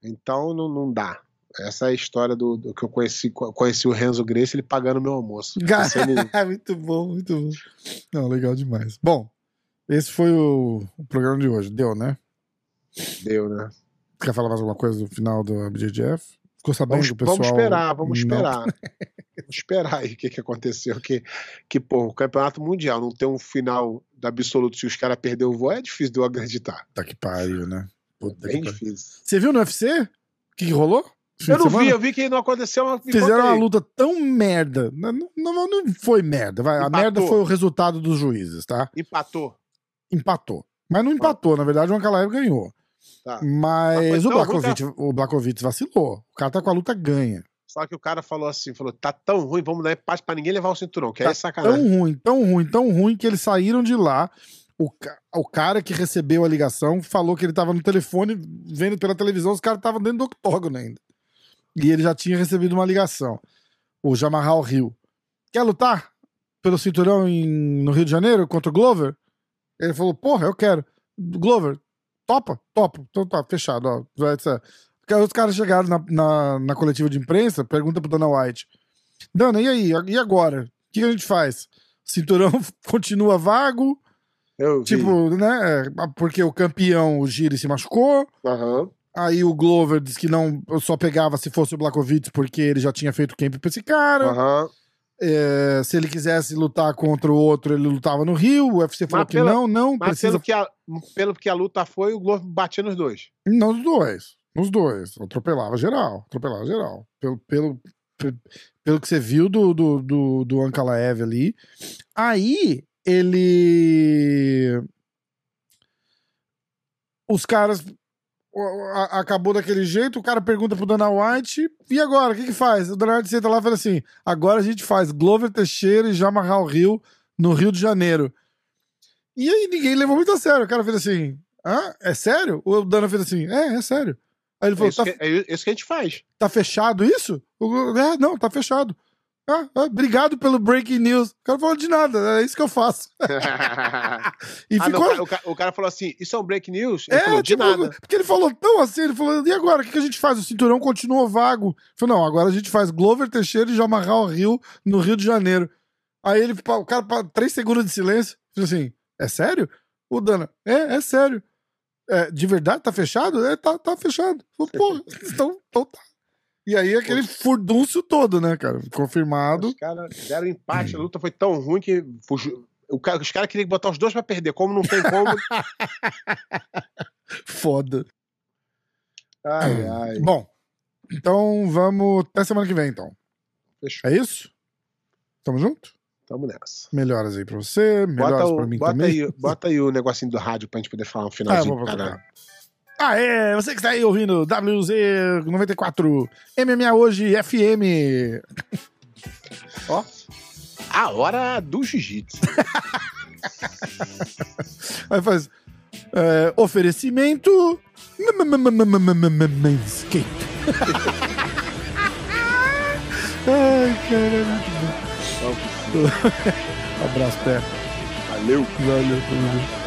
Então não, não dá. Essa é a história do, do, que eu conheci, conheci o Renzo Grace, ele pagando meu almoço. muito bom, muito bom. Não, legal demais. Bom, esse foi o, o programa de hoje. Deu, né? Deu, né? Quer falar mais alguma coisa do final do BJJF? Ficou sabendo vamos, pessoal? Vamos esperar, vamos esperar. vamos esperar aí o que, que aconteceu. Que, que, pô, o campeonato mundial não tem um final absoluto se os caras perderam o voo, é difícil de eu acreditar. Tá que pariu, né? Puta é bem difícil. Você viu no UFC? O que, que rolou? Eu não vi, eu vi que não aconteceu. Mas Fizeram uma luta tão merda. Não, não, não foi merda. Vai. A merda foi o resultado dos juízes, tá? Empatou. Empatou. Mas não empatou, na verdade, o Ankalaev ganhou. Tá. Mas o Blakovic, o Blakovic vacilou. O cara tá com a luta ganha. Só que o cara falou assim, falou, tá tão ruim, vamos dar empate pra ninguém levar o cinturão, que tá é sacanagem. Tão ruim, tão ruim, tão ruim que eles saíram de lá. O, o cara que recebeu a ligação falou que ele tava no telefone, vendo pela televisão, os caras estavam dentro do octógono ainda. E ele já tinha recebido uma ligação. O Jamarral Rio. Quer lutar pelo cinturão em, no Rio de Janeiro contra o Glover? Ele falou, porra, eu quero. Glover, Topa? Topa. Então tá, fechado. Ó. Os caras chegaram na, na, na, coletiva de imprensa, pergunta pro Dana White. Dana, e aí? E agora? O que a gente faz? Cinturão continua vago? Eu tipo, vi. né? Porque o campeão, o Giri, se machucou. Uhum. Aí o Glover disse que não só pegava se fosse o Blakovic, porque ele já tinha feito camp pra esse cara. Uhum. É, se ele quisesse lutar contra o outro, ele lutava no Rio. O UFC falou mas que pela, não, não. Mas precisa... pelo, que a, pelo que a luta foi, o Globo batia nos dois. Nos dois. Nos dois. Atropelava geral. Atropelava geral. Pelo, pelo, pelo que você viu do, do, do, do Ankalaev ali. Aí ele. Os caras. Acabou daquele jeito, o cara pergunta pro Dana White, e agora, o que que faz? O Dana White senta lá e fala assim, agora a gente faz Glover Teixeira e Jamarral Rio no Rio de Janeiro. E aí ninguém levou muito a sério, o cara fez assim, ah, é sério? O Dana fez assim, é, é sério. Aí ele É falou, isso, tá, que, é isso que a gente faz. tá fechado isso? O- É, não, tá fechado. Ah, ah, obrigado pelo breaking news. O cara falou de nada, é isso que eu faço. E Ah, não, ficou. o, cara, o cara- o cara falou assim: Isso é um break news? Ele É, falou, de tipo, nada. porque ele falou tão assim, ele falou, e agora, o que, que a gente faz? O cinturão continua vago. Ele falou, não, agora a gente faz Glover Teixeira e Jamarral Rio no Rio de Janeiro. Aí ele, o cara, três segundos de silêncio, falou assim, é sério? O Dana, é, é sério. É, de verdade, tá fechado? É, tá, tá fechado. Falei, Porra, então, então tá. E aí aquele furdúncio todo, né, cara? Confirmado. Os caras deram empate, a luta foi tão ruim que fugiu- o cara- os caras queriam botar os dois pra perder. Como não tem como. Foda. Ai, ai. Bom, então vamos até semana que vem, então. Fechou. É isso? Tamo junto? Tamo nessa. Melhoras aí pra você, melhoras Bota, pra o, mim bota, também. aí, bota aí o negocinho do rádio pra gente poder falar um Ah, finalzinho canal. Ah, é, você que está aí ouvindo WZ94 MMA hoje FM. Ó, A hora do jiu-jitsu. aí faz é, oferecimento Manscaped. Ai, cara, muito bom. Abraço, pé. Valeu. Valeu, junto.